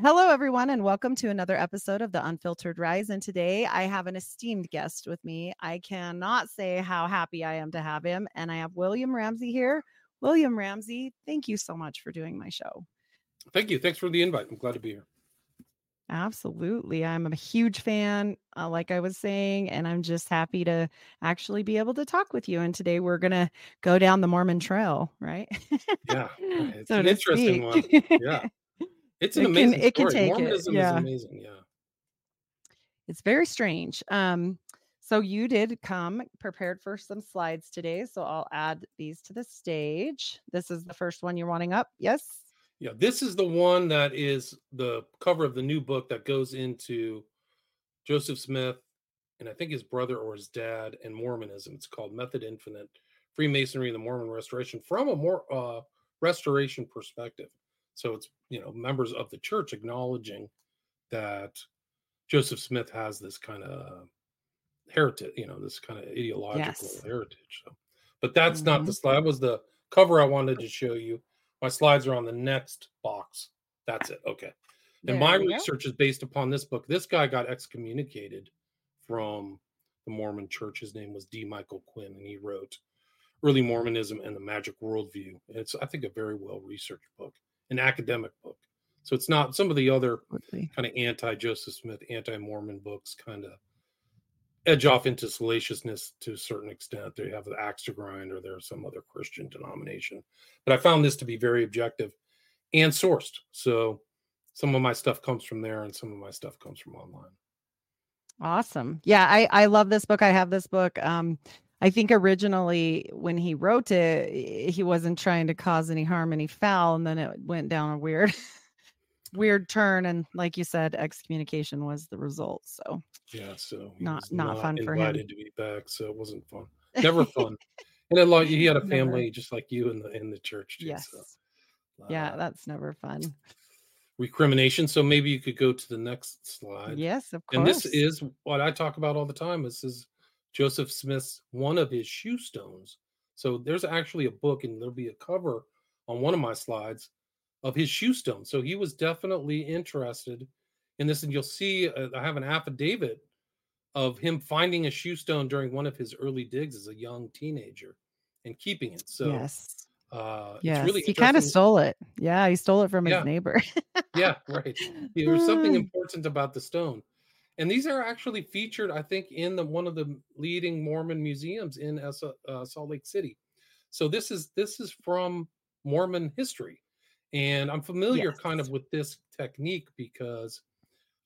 Hello, everyone, and welcome to another episode of the Unfiltered Rise. And today I have an esteemed guest with me. I cannot say how happy I am to have him. And I have William Ramsey here. William Ramsey, thank you so much for doing my show. Thank you. Thanks for the invite. I'm glad to be here. Absolutely. I'm a huge fan, uh, like I was saying, and I'm just happy to actually be able to talk with you. And today we're going to go down the Mormon trail, right? Yeah. It's so an interesting speak. one. Yeah. It's an it amazing can, it story. Can take Mormonism it. Yeah. is amazing. Yeah. It's very strange. Um, so you did come prepared for some slides today. So I'll add these to the stage. This is the first one you're wanting up. Yes. Yeah, this is the one that is the cover of the new book that goes into Joseph Smith and I think his brother or his dad and Mormonism. It's called Method Infinite Freemasonry and the Mormon Restoration from a more uh, restoration perspective. So it's you know members of the church acknowledging that Joseph Smith has this kind of heritage, you know, this kind of ideological yes. heritage. So, but that's mm-hmm. not the slide. That was the cover I wanted to show you. My slides are on the next box. That's it. Okay. And there my research go. is based upon this book. This guy got excommunicated from the Mormon church. His name was D. Michael Quinn, and he wrote Early Mormonism and the Magic Worldview. It's, I think, a very well researched book, an academic book. So it's not some of the other kind of anti Joseph Smith, anti Mormon books kind of edge off into salaciousness to a certain extent. They have the axe to grind, or there's some other Christian denomination. But I found this to be very objective and sourced. So some of my stuff comes from there, and some of my stuff comes from online. Awesome. Yeah, I I love this book. I have this book. Um, I think originally when he wrote it, he wasn't trying to cause any harm, any foul, and then it went down a weird weird turn and like you said excommunication was the result so yeah so not not, not fun for him. to be back so it wasn't fun. Never fun. And then like he had a family never. just like you in the in the church too, yes. So. uh, yeah that's never fun. recrimination so maybe you could go to the next slide. Yes of course and this is what i talk about all the time this is joseph smith's one of his shew stones so there's actually a book and there'll be a cover on one of my slides of his shew stone. So he was definitely interested in this. And you'll see, uh, I have an affidavit of him finding a shew stone during one of his early digs as a young teenager and keeping it. So, yes. Uh, yes, really he kind of stole it. Yeah, he stole it from his neighbor. yeah, right. There was something important about the stone, and these are actually featured, I think, in the one of the leading Mormon museums in uh, Salt Lake City. So this is this is from Mormon history. And I'm familiar yes. kind of with this technique because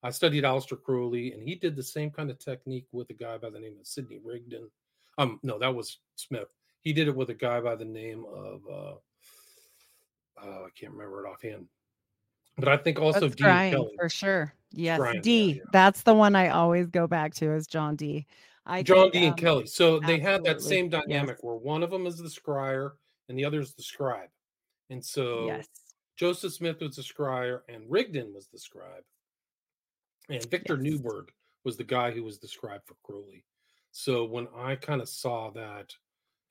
I studied Aleister Crowley and he did the same kind of technique with a guy by the name of Sidney Rigdon. Um, no, that was Smith. He did it with a guy by the name of uh, uh I can't remember it offhand. But I think also Dee Kelly. for sure. Yes, Dee. Yeah, yeah. That's the one I always go back to is John Dee. I John think, Dee and um, Kelly. So they had that same dynamic yes. where one of them is the scryer and the other is the scribe. And so yes. Joseph Smith was the scribe, and Rigdon was the scribe. And Victor yes. Neuburg was the guy who was the scribe for Crowley. So when I kind of saw that,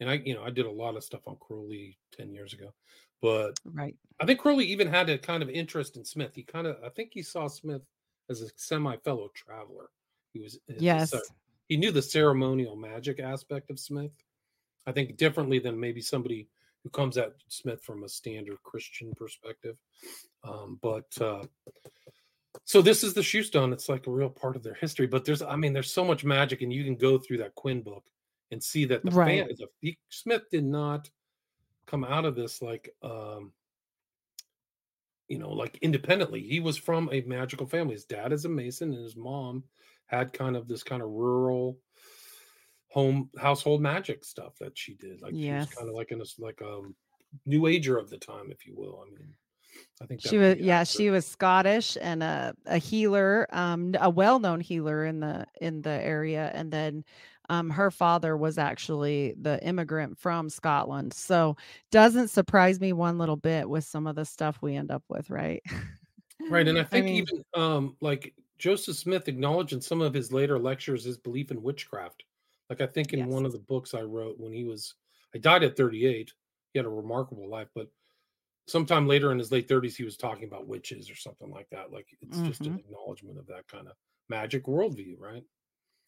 and I, you know, I did a lot of stuff on Crowley 10 years ago, but right. I think Crowley even had a kind of interest in Smith. He kind of, I think he saw Smith as a semi fellow traveler. He was, yes, he knew the ceremonial magic aspect of Smith. I think differently than maybe somebody who comes at Smith from a standard Christian perspective. Um, but uh, so this is the shew stone. It's like a real part of their history. But there's, I mean, there's so much magic, and you can go through that Quinn book and see that the right. fan, the, Smith did not come out of this like, um, you know, like independently. He was from a magical family. His dad is a Mason, and his mom had kind of this kind of rural home household magic stuff that she did. Like yes. she was kind of like in a like a um, new ager of the time, if you will. I mean, I think she was yeah, she was Scottish and a, a healer, um, a well-known healer in the in the area, and then um, her father was actually the immigrant from Scotland. So doesn't surprise me one little bit with some of the stuff we end up with, right? right, and I think I mean, even um, like Joseph Smith acknowledged in some of his later lectures his belief in witchcraft like I think in yes. one of the books I wrote when he was, I died at 38. He had a remarkable life, but sometime later in his late 30s, he was talking about witches or something like that. Like it's just an hmm acknowledgement of that kind of magic worldview, right?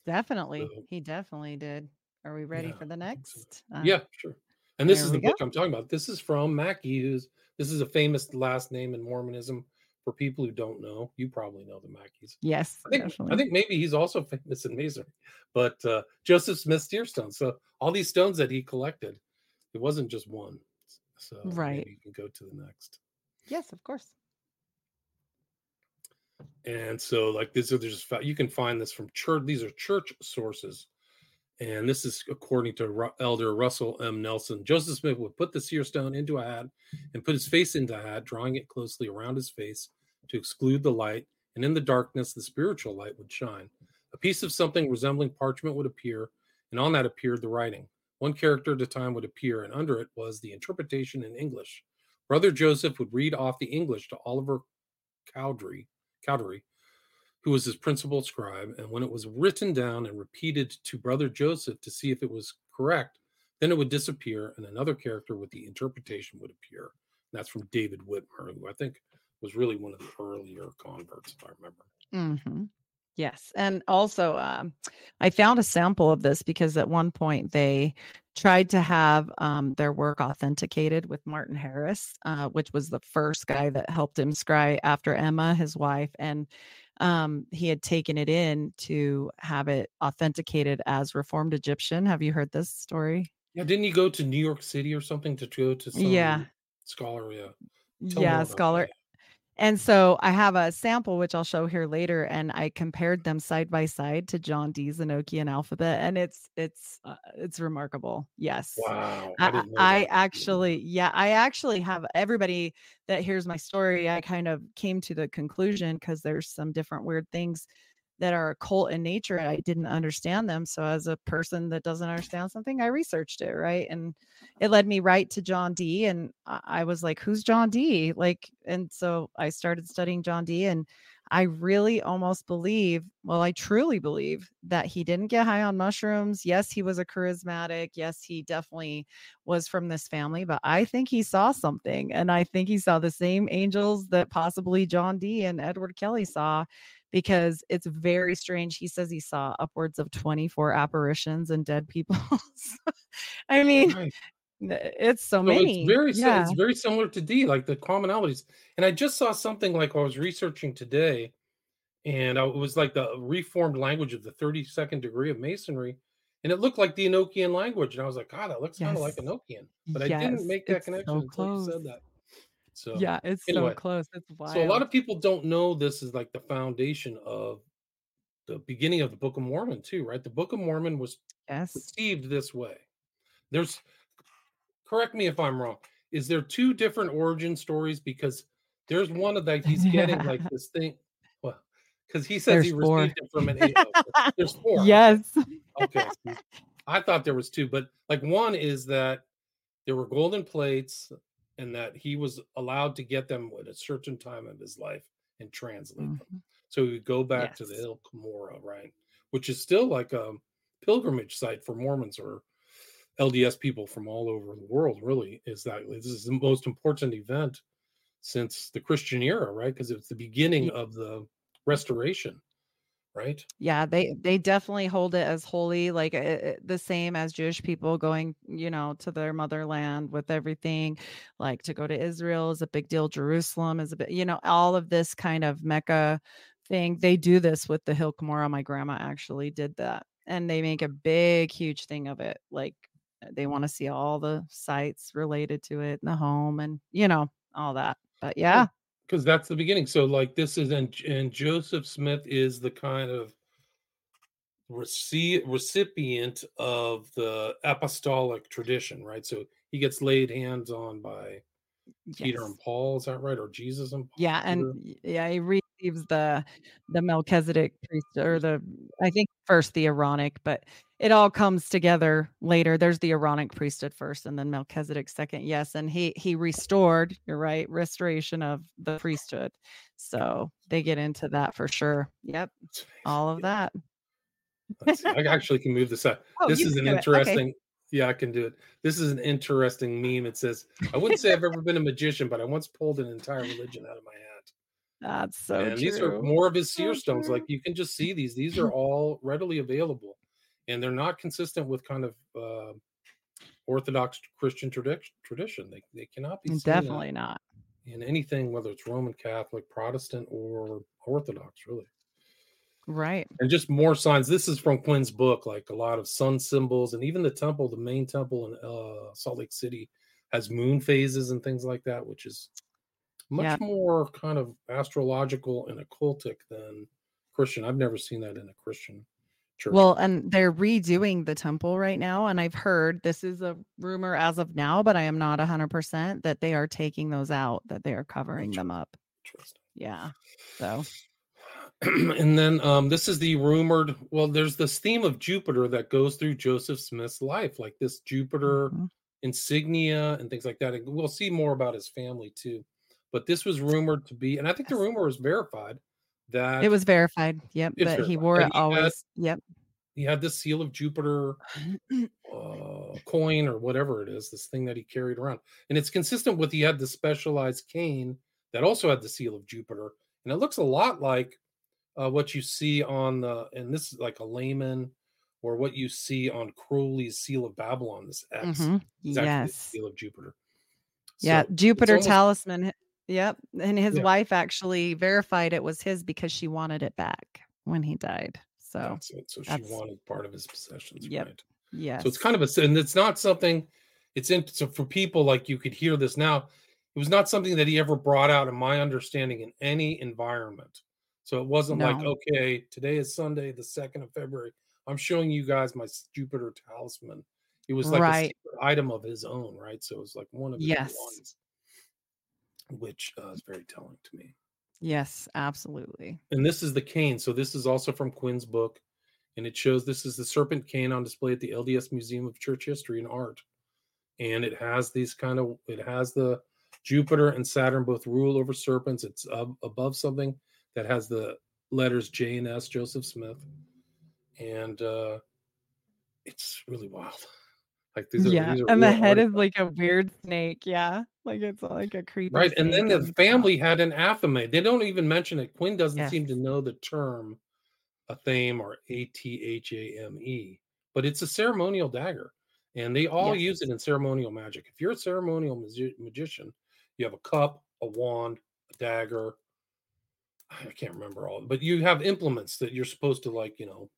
Definitely. So, He definitely did. Are we ready yeah, for the so. next? Uh, Yeah, sure. And this is the we go. book I'm talking about. This is from MacKay, who's this is a famous last name in Mormonism. For people who don't know, you probably know the MacKays. Yes, I think I think maybe he's also famous in Masonry, but uh, Joseph Smith seer stones. So all these stones that he collected, it wasn't just one. So Right. you can go to the next. Yes, of course. And so like this, there's fa- you can find this from church. These are church sources, and this is according to Ru- Elder Russell M. Nelson. Joseph Smith would put the seer stone into a hat and put his face into a hat, drawing it closely around his face to exclude the light. And in the darkness, the spiritual light would shine. A piece of something resembling parchment would appear, and on that appeared the writing. One character at a time would appear, and under it was the interpretation in English. Brother Joseph would read off the English to Oliver Cowdery, Cowdery, who was his principal scribe, and when it was written down and repeated to Brother Joseph to see if it was correct, then it would disappear, and another character with the interpretation would appear. And that's from David Whitmer, who I think was really one of the earlier converts, if I remember. hmm Yes. And also, um, I found a sample of this because at one point they tried to have um, their work authenticated with Martin Harris, uh, which was the first guy that helped him scry after Emma, his wife. And um, he had taken it in to have it authenticated as Reformed Egyptian. Have you heard this story? Yeah, didn't you go to New York City or something to go to some Yeah. scholar? Yeah, tell Yeah, scholar. that. And so I have a sample, which I'll show here later, and I compared them side by side to John Dee's Enochian alphabet, and it's it's uh, it's remarkable. Yes, Wow, I I, I actually, yeah, I actually have everybody that hears my story. I kind of came to the conclusion because there's some different weird things that are occult in nature. and I didn't understand them. So, as a person that doesn't understand something, I researched it, right? And it led me right to John Dee. And I was like, who's John Dee? Like, and so I started studying John Dee. And I really almost believe, well, I truly believe that he didn't get high on mushrooms. Yes, he was a charismatic. Yes, he definitely was from this family, but I think he saw something. And I think he saw the same angels that possibly John Dee and Edward Kelly saw because it's very strange. He says he saw upwards of 24 apparitions and dead people. I mean, Right. Eh, it's so So it's many. very Yeah. it's very similar to Dee, like the commonalities. And I just saw something like I was researching today, and I, it was like the reformed language of the 32nd degree of Masonry, and it looked like the Enochian language. And I was like, God, that looks kind of like Yes. Enochian. But I didn't make that It's connection so until you said that. So Yeah. It's so anyway, close. It's wild. so a lot of people don't know this is like the foundation of the beginning of the Book of Mormon, too, right? The Book of Mormon was Yes. received this way. There's correct me if I'm wrong. Is there two different origin stories? Because there's one of that he's getting like this thing. Well, because he says There's he four. received it from an A- oh, there's four. Yes. Okay. I thought there was two, but like one is that there were golden plates and that he was allowed to get them at a certain time of his life and translate them. Mhm. So he would go back to the Hill Cumorah, right? Which is still like a pilgrimage site for Mormons or LDS people from all over the world, really. Is that this is the most important event since the Christian era, right? Because it's the beginning of the restoration, right? Yeah, they they definitely hold it as holy, like uh, uh, the same as Jewish people going, you know, to their motherland with everything. Like to go to Israel is a big deal. Jerusalem is a bit, you know, all of this kind of Mecca thing. They do this with the Hill Cumorah. My grandma actually did that, and they make a big, huge thing of it. Like they want to see all the sites related to it in the home, and you know, all that. But yeah, because that's the beginning. So like this is and and Joseph Smith is the kind of rece- recipient of the apostolic tradition, right? So he gets laid hands on by Peter and Paul, is that right? Or Jesus and Yeah, and Peter? yeah, he receives the the Melchizedek priest or mm. the I think first the Aaronic, but it all comes together later. There's the Aaronic priesthood first, and then Melchizedek second. Yes, and he he restored. You're right, restoration of the priesthood. So they get into that for sure. Yep, all of that. I actually can move this out. Uh, oh, This is an. Okay. interesting. Yeah, I can do it. This is an interesting meme. It says, I wouldn't say I've ever been a magician, but I once pulled an entire religion out of my hat. That's so and true. these are more of his So seer stones. true. Like you can just see these. These are all readily available, and they're not consistent with kind of uh, Orthodox Christian tradition. Tradition. They they cannot be seen in- Definitely not. in anything, whether it's Roman Catholic, Protestant, or Orthodox, really. Right. And just more signs. This is from Quinn's book, like a lot of sun symbols, and even the temple, the main temple in uh, Salt Lake City, has moon phases and things like that, which is much Yeah. more kind of astrological and occultic than Christian. I've never seen that in a Christian church. Well, and they're redoing the temple right now. And I've heard this is a rumor as of now, but I am not 100% that they are taking those out, that they are covering them up. Yeah. So, and then um, this is the rumored. Well, there's this theme of Jupiter that goes through Joseph Smith's life, like this Jupiter mhm. insignia and things like that. And we'll see more about his family too. But this was rumored to be, and I think the rumor was verified that it was verified. Yep. It's That he wore it he had- always. Yep. he had this seal of Jupiter uh, coin or whatever it is, this thing that he carried around. And it's consistent with he had the specialized cane that also had the seal of Jupiter. And it looks a lot like uh, what you see on the, and this is like a layman or what you see on Crowley's seal of Babylon, this X. Mhm. the Yes. seal of Jupiter. Yeah. So Jupiter almost- talisman. Yep. And his Yeah. wife actually verified it was his because she wanted it back when he died. So, that's it. So she wanted part of his possessions. Yep. Right. yes. So it's kind of a, and it's not something, it's in, so for people like you could hear this now, it was not something that he ever brought out, in my understanding, in any environment. So it wasn't like, okay, today is Sunday, the 2nd of February. I'm showing you guys my Jupiter talisman. It was like a Right. secret item of his own, right? So it was like one of his Yes. ones, which uh, is very telling to me. Yes, absolutely. And this is the cane. So this is also from Quinn's book. And it shows this is the serpent cane on display at the LDS Museum of Church History and Art. And it has these kind of, it has the Jupiter and Saturn both rule over serpents. It's ab- above something that has the letters J and S, Joseph Smith. And uh it's really wild. Like these are, yeah. these are And the real head is artifacts. like a weird snake. Yeah. Like it's like a creepy. right and then the family had an athame they don't even mention it quinn doesn't seem to know the term athame or a-t-h-a-m-e but it's a ceremonial dagger and they all use it in ceremonial magic. If you're a ceremonial magi- magician you have a cup a wand a dagger i can't remember all but you have implements that you're supposed to like you know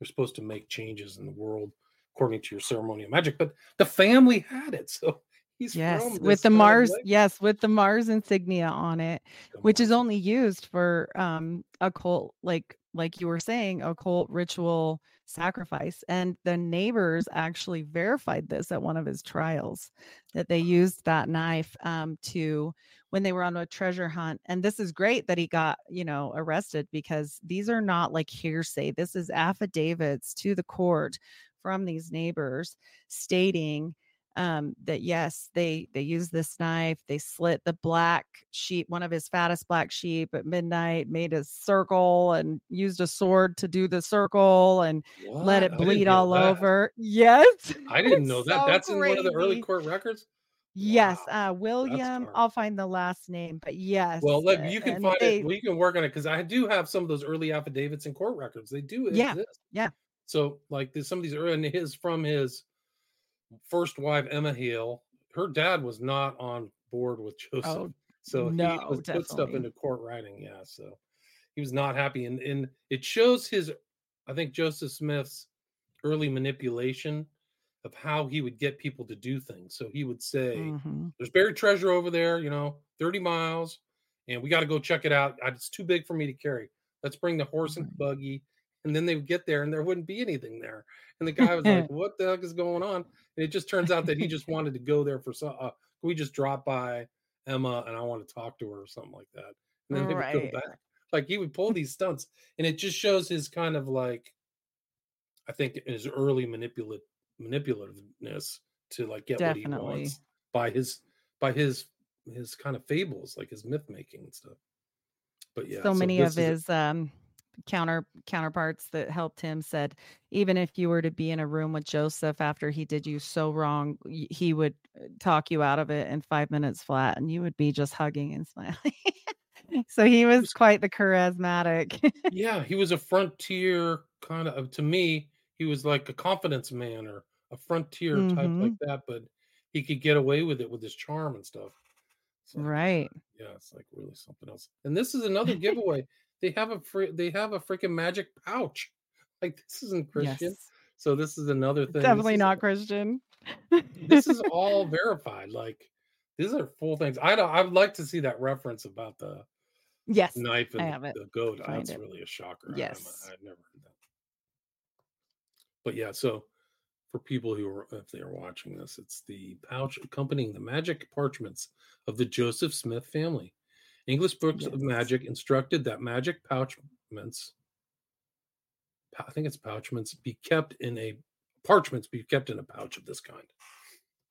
you're supposed to make changes in the world according to your ceremonial magic but the family had it so he's Yes, with the Mars. leg- Yes, with the Mars insignia on it, Come which on. is only used for um occult, like like you were saying, occult ritual sacrifice. And the neighbors actually verified this at one of his trials that they used that knife um to when they were on a treasure hunt. And this is great that he got, you know, arrested because these are not like hearsay. This is affidavits to the court from these neighbors stating um that yes they they used this knife they slit the black sheep one of his fattest black sheep at midnight made a circle and used a sword to do the circle and let it bleed all that. over yes I didn't know that. so That's in one of the early court records. yes Wow, uh william i'll find the last name but yes Well, look, you can and find they- it. You can work on it because I do have some of those early affidavits and court records. They do Yeah, exist. yeah. So, like, there's some of these early, and his from his first wife Emma Hale. Her dad was not on board with Joseph, oh so he no, was put stuff into court writing. Yeah, so he was not happy, and and it shows his, I think Joseph Smith's early manipulation of how he would get people to do things. So he would say, Mhm. there's buried treasure over there, you know, 30 miles, and we got to go check it out. It's too big for me to carry. Let's bring the horse and buggy. And then they would get there and there wouldn't be anything there. And the guy was like, What the heck is going on? And it just turns out that he just wanted to go there for some, uh, we just drop by Emma and I want to talk to her or something like that. And then they would Right. go back. Like he would pull these stunts and it just shows his kind of like, I think his early manipulative manipulativeness to like get what he wants by his by his his kind of fables like his myth making and stuff but yeah so many this of is- his um counter counterparts that helped him said even if you were to be in a room with Joseph after he did you so wrong, he would uh, talk you out of it in 5 minutes flat and you would be just hugging and smiling. so he was quite the charismatic. yeah, he was a frontier kind of to me, he was like a confidence man or a frontier mm-hmm. type like that, but he could get away with it with his charm and stuff. So, right. Yeah, it's like really something else. And this is another giveaway. They have a free they have a freaking magic pouch. Like this isn't Christian. Yes. So this is another thing. Definitely not Christian. this is all verified. Like these are full things. I don't I would like to see that reference about the yes knife and the goat. That's it. really a shocker. Yes. I, I've never heard that. But yeah, so for people who are if they are watching this, it's the pouch accompanying the magic parchments of the Joseph Smith family. English books yes. of magic instructed that magic pouchments, I think it's pouchments, be kept in a parchments be kept in a pouch of this kind.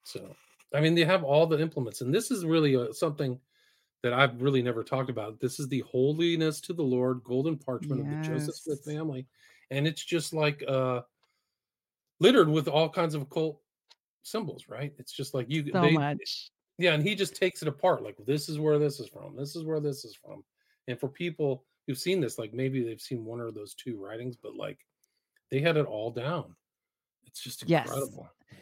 So, I mean, they have all the implements, and this is really a, uh, something that I've really never talked about. This is the holiness to the Lord golden parchment yes. of the Joseph Smith family, and it's just like uh littered with all kinds of occult symbols, right? It's just like you so they, much. Yeah, and he just takes it apart. Like this is where this is from. This is where this is from. And for people who've seen this, like maybe they've seen one or those two writings, but like they had it all down. It's just incredible. Yes.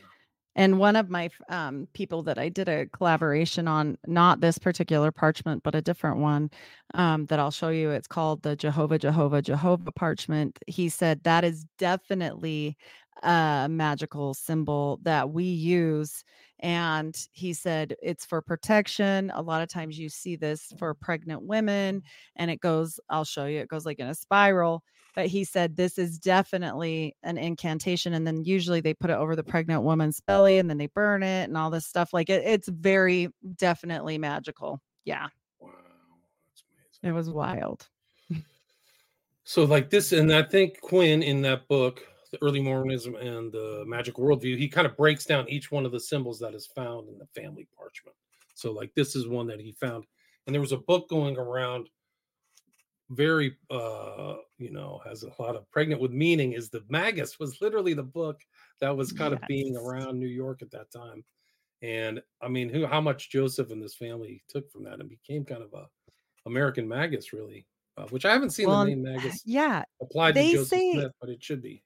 And one of my um, people that I did a collaboration on, not this particular parchment, but a different one um, that I'll show you. It's called the Jehovah, Jehovah, Jehovah parchment. He said that is definitely a magical symbol that we use. And he said it's for protection. A lot of times you see this for pregnant women, and it goes, I'll show you, it goes like in a spiral. But he said this is definitely an incantation. And then usually they put it over the pregnant woman's belly and then they burn it and all this stuff. Like it, it's very definitely magical. Yeah. Wow. It was wild. So, like this, and I think Quinn in that book the early Mormonism and the magic worldview, he kind of breaks down each one of the symbols that is found in the family parchment. So, like, this is one that he found. And there was a book going around, very, uh, you know, has a lot of pregnant with meaning. Is the Magus was literally the book that was kind yes. of being around New York at that time. And I mean, who, how much Joseph and this family took from that and became kind of a American Magus, really, uh, which I haven't seen well, the name Magus yeah, applied to Joseph say, Smith, but it should be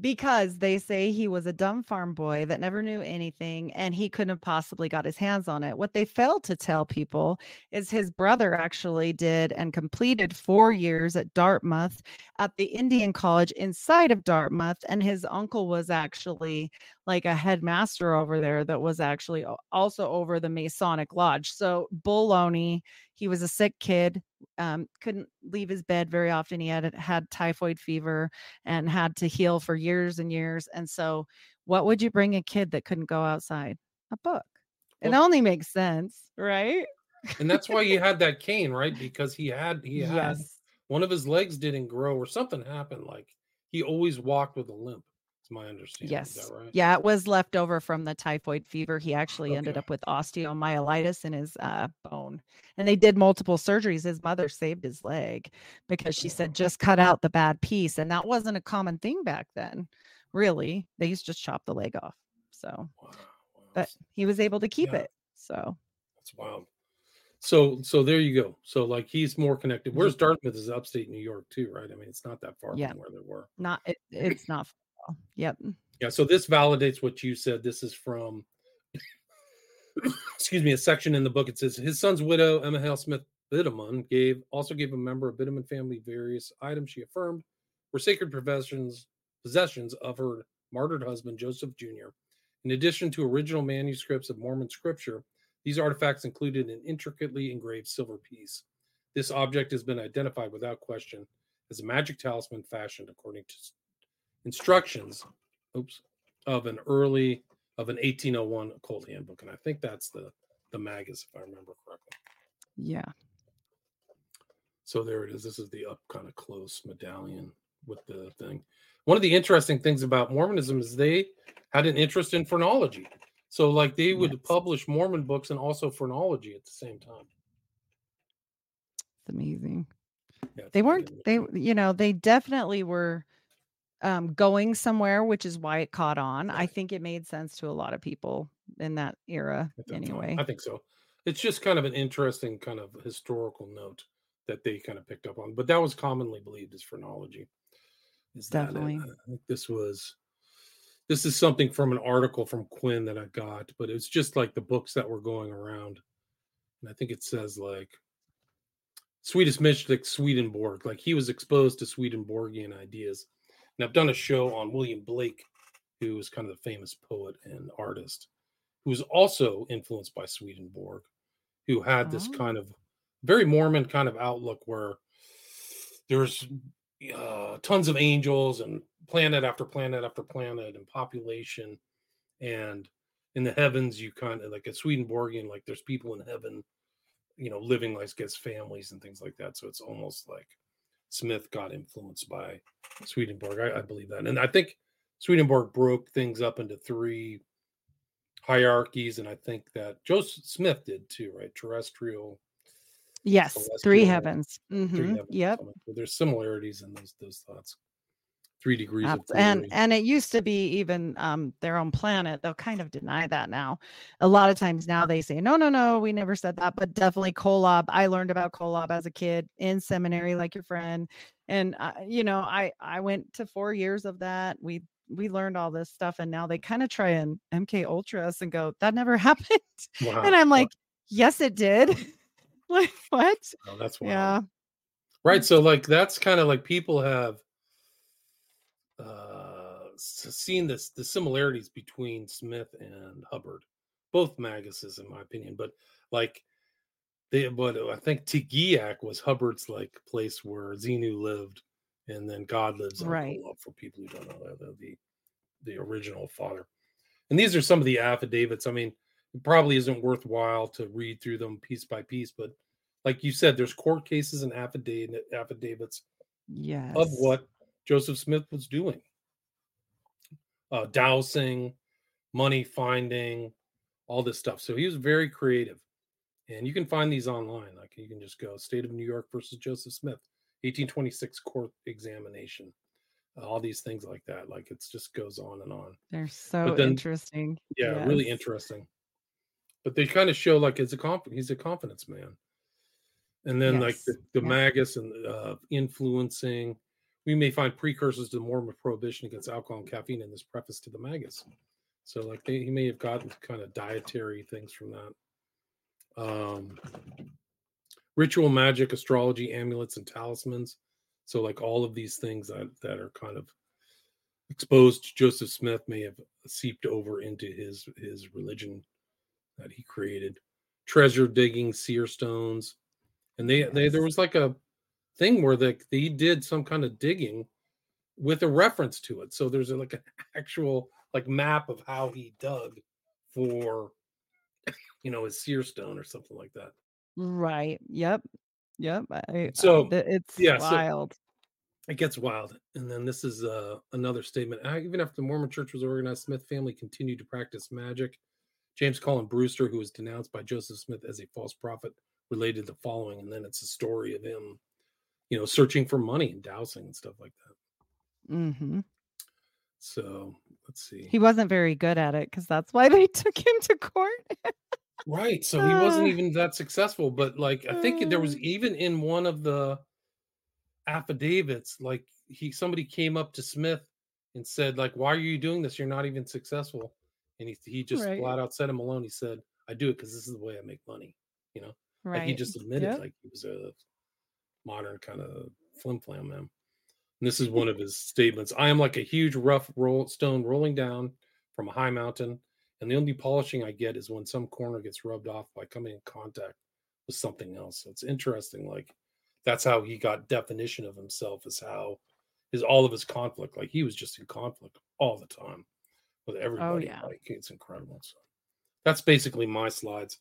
because they say he was a dumb farm boy that never knew anything and he couldn't have possibly got his hands on it. What they failed to tell people is his brother actually did and completed four years at Dartmouth at the Indian College inside of Dartmouth. And his uncle was actually like a headmaster over there that was actually also over the Masonic Lodge. So, baloney. He was a sick kid, um, couldn't leave his bed very often. He had had typhoid fever and had to heal for years and years. And so, what would you bring a kid that couldn't go outside? A book. Well, it only makes sense, right? and that's why he had that cane, right? Because he had he had yes. one of his legs didn't grow or something happened. Like he always walked with a limp my understanding. Yes. Right? Yeah, it was left over from the typhoid fever. He actually okay. ended up with osteomyelitis in his uh, bone. And they did multiple surgeries. His mother saved his leg because she said, just cut out the bad piece. And that wasn't a common thing back then, really. They used to just chop the leg off. So, wow, wow. but he was able to keep yeah. it. So, that's wild. So, so there you go. So, like, he's more connected. Where's. Dartmouth? Is upstate New York too, right? I mean, it's not that far yeah. from where they were. Not, it, it's not Yep. Yeah. So this validates what you said. This is from, excuse me, a section in the book. It says his son's widow, Emma Hale Smith Bidamon, gave also gave a member of Bidamon family various items she affirmed were sacred possessions possessions of her martyred husband Joseph Jr. In addition to original manuscripts of Mormon scripture, these artifacts included an intricately engraved silver piece. This object has been identified without question as a magic talisman fashioned according to instructions, oops, of an early of an 1801 occult handbook, and I think that's the the Magus, if I remember correctly. Yeah. So there it is. This is the up kind of close medallion with the thing. One of the interesting things about Mormonism is they had an interest in phrenology. So, like, they would yes. publish Mormon books and also phrenology at the same time. It's amazing. Yeah, it's They weren't they you know, they definitely were um, going somewhere, which is why it caught on. I think it made sense to a lot of people in that era At that time. anyway. I think so. It's just kind of an interesting kind of historical note that they kind of picked up on, but that was commonly believed as phrenology. Is that it? Definitely. I think this was this is something from an article from Quinn that I got, but it's just like the books that were going around. And I think it says like Swedish mystic Swedenborg, like he was exposed to Swedenborgian ideas. And I've done a show on William Blake, who was kind of the famous poet and artist, who was also influenced by Swedenborg, who had this Oh. kind of very Mormon kind of outlook where there's uh, tons of angels and planet after planet after planet and population. And in the heavens, you kind of like a Swedenborgian, like there's people in heaven, you know, living like as families and things like that. So it's almost like Smith got influenced by Swedenborg. I, I believe that. And I think Swedenborg broke things up into three hierarchies. And I think that Joe Smith did too, right? Terrestrial, Yes, three heavens. three hmm heavens. Yep. So there's similarities in those those thoughts. Three degrees of and and it used to be even um their own planet they'll kind of deny that now a lot of times now they say no no no we never said that but definitely kolob i learned about kolob as a kid in seminary like your friend and uh, you know i i went to four years of that we we learned all this stuff and now they kind of try and mk ultra us and go that never happened Wow. and i'm like yes it did like what Oh, that's wild. yeah Right. So like that's kind of like people have uh s- this the similarities between Smith and Hubbard, both Maguses in my opinion, but like they but I think Teegeeack was Hubbard's like place where Xenu lived, and then God lives Right. For people who don't know that the, the the original father. And these are some of the affidavits. I mean, it probably isn't worthwhile to read through them piece by piece, but like you said, there's court cases and affidavit affidavits yes of what Joseph Smith was doing. Uh, dowsing, money finding, all this stuff. So he was very creative. And you can find these online. Like you can just go State of New York versus Joseph Smith, 1826 court examination. Uh, all these things like that. Like it just goes on and on. they're so then- interesting Yeah, really interesting. But they kind of show like it's a conf- he's a confidence man. And then like the, the yeah. magus and uh, influencing, we may find precursors to the Mormon prohibition against alcohol and caffeine in this preface to the magus. So like they, he may have gotten kind of dietary things from that. Um, ritual magic, astrology, amulets, and talismans. So like all of these things that that are kind of exposed to Joseph Smith may have seeped over into his his religion that he created. Treasure digging, seer stones, and they they there was like a thing where they they did some kind of digging with a reference to it. So there's a, like an actual like map of how he dug for you know his seer stone or something like that. Right. Yep. Yep. I, So, th- it's yeah, so- wild. it gets wild. And then this is uh, another statement. Even after the Mormon church was organized, Smith family continued to practice magic. James Colin Brewster, who was denounced by Joseph Smith as a false prophet, related the following. And then it's a story of him, you know, searching for money and dowsing and stuff like that. Mm-hmm. So let's see. He wasn't very good at it because that's why they took him to court. Right. So he wasn't even that successful. But like I think there was Ah. even in one of the affidavits, like he somebody came up to Smith and said, like, why are you doing this? You're not even successful. And he he just Right. flat out said him alone. He said, I do it because this is the way I make money. You know, Right. like he just admitted Yep. like he was a modern kind of flim flam man. And this is one of his statements. I am like a huge rough roll stone rolling down from a high mountain, and the only polishing I get is when some corner gets rubbed off by coming in contact with something else. So it's interesting. Like that's how he got definition of himself is how is all of his conflict. Like he was just in conflict all the time with everybody. Oh, yeah. Like it's incredible. So that's basically my slides.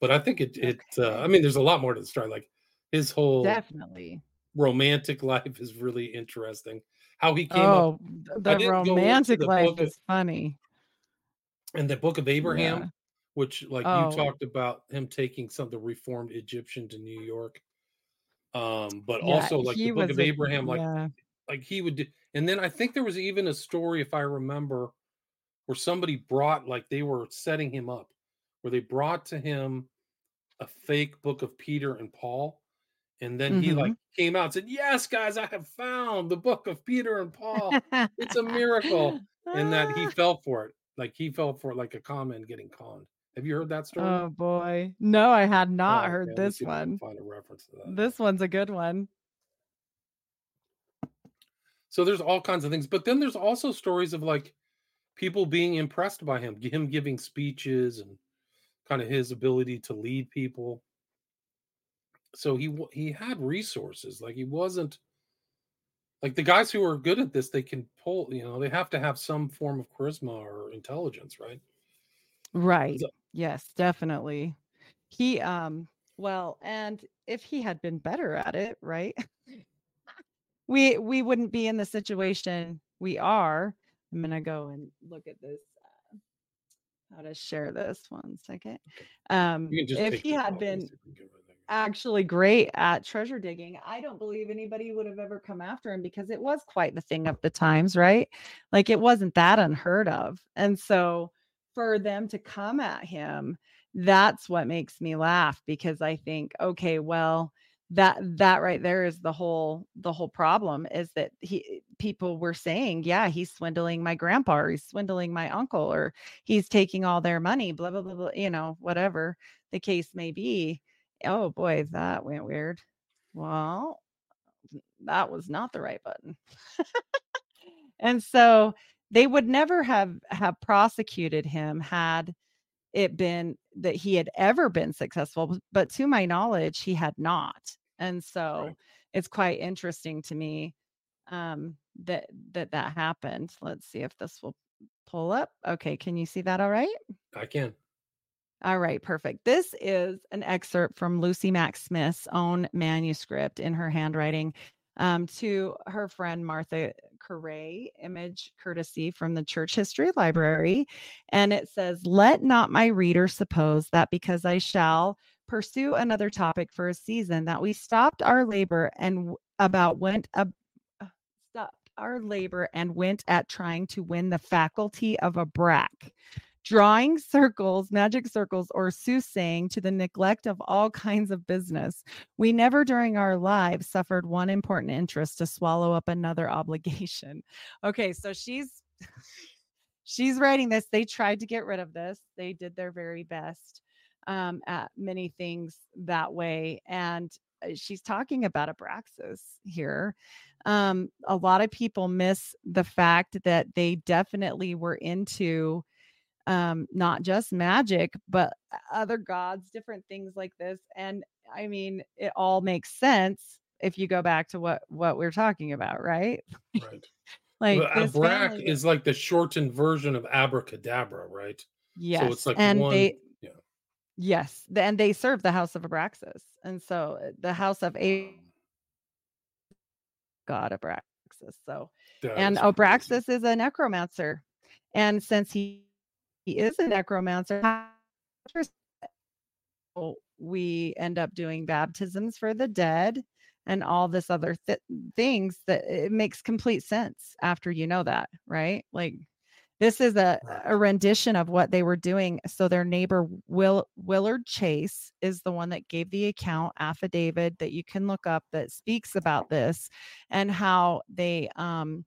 But I think it it uh, I mean there's a lot more to the story. Like his whole Definitely. romantic life is really interesting. How he came up Oh, th- the didn't go into romantic the life of- is funny. And the book of Abraham, Yeah. which like Oh. you talked about him taking some of the reformed Egyptian to New York. Um, but Yeah, also like the book of a Abraham, like yeah. like he would do, and then I think there was even a story, if I remember, where somebody brought like they were setting him up, where they brought to him a fake book of Peter and Paul, and then he like Mhm. came out and said, "Yes, guys, I have found the book of Peter and Paul. It's a miracle," and that he Ah, fell for it, like he fell for it like a con man getting conned. Have you heard that story? Oh boy. No, I had not Oh, heard this see if I can one. find a reference to that. This one's a good one. So there's all kinds of things, but then there's also stories of like people being impressed by him, him giving speeches and kind of his ability to lead people. So he he had resources. Like he wasn't like the guys who are good at this. They can pull. You know, they have to have some form of charisma or intelligence, right? Right. So- Yes, definitely. He um well, and if he had been better at it, right? we we wouldn't be in the situation we are. I'm gonna go and look at this. Uh, how to share this one second. Um, You can just if he had been actually great at treasure digging, I don't believe anybody would have ever come after him because it was quite the thing of the times, right? Like it wasn't that unheard of. And so for them to come at him, that's what makes me laugh because I think, okay, well, that that right there is the whole the whole problem is that he people were saying yeah he's swindling my grandpa or he's swindling my uncle or he's taking all their money blah blah blah, blah you know whatever the case may be Oh boy, that went weird. Well, that was not the right button. and so they would never have have prosecuted him had it been that he had ever been successful, but to my knowledge, he had not. And so Right. it's quite interesting to me um that that that happened. Let's see if this will pull up. Okay, can you see that all right? I can. All right, perfect. This is an excerpt from Lucy Mack Smith's own manuscript in her handwriting um, to her friend Martha Coray, image courtesy from the Church History Library. And it says, Let not my reader suppose that because I shall pursue another topic for a season, that we stopped our labor and about went ab- uh, stopped our labor and went at trying to win the faculty of Abrac drawing circles, magic circles, or soothsaying to the neglect of all kinds of business. We never during our lives suffered one important interest to swallow up another obligation. Okay, so she's she's writing this. They tried to get rid of this. They did their very best um, at many things that way. And uh, she's talking about Abraxas here. Um, a lot of people miss the fact that they definitely were into um not just magic but other gods different things like this and i mean it all makes sense if you go back to what what we're talking about right Right. like Well, Abrac family is like the shortened version of abracadabra, right? yes So it's like and one. they yeah. yes and they serve the house of abraxas and so uh, the house of a Um, god abraxas so that and is. Abraxas is a necromancer. And since he, he is a necromancer, we end up doing baptisms for the dead and all this other th- things that it makes complete sense after you know that, right? Like this is a, a rendition of what they were doing. So their neighbor Will Willard Chase is the one that gave the account affidavit that you can look up that speaks about this and how they um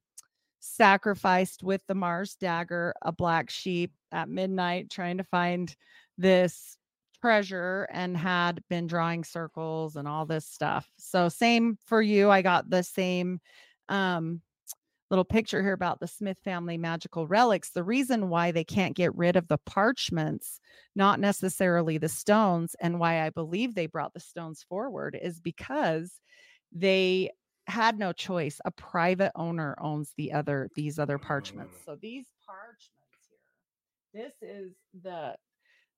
sacrificed with the Mars dagger a black sheep at midnight trying to find this treasure and had been drawing circles and all this stuff. So same for you. I got the same um little picture here about the Smith family magical relics. The reason why they can't get rid of the parchments, not necessarily the stones, and why I believe they brought the stones forward is because they had no choice. A private owner owns the other these other parchments. Mm. So these parchments here, this is the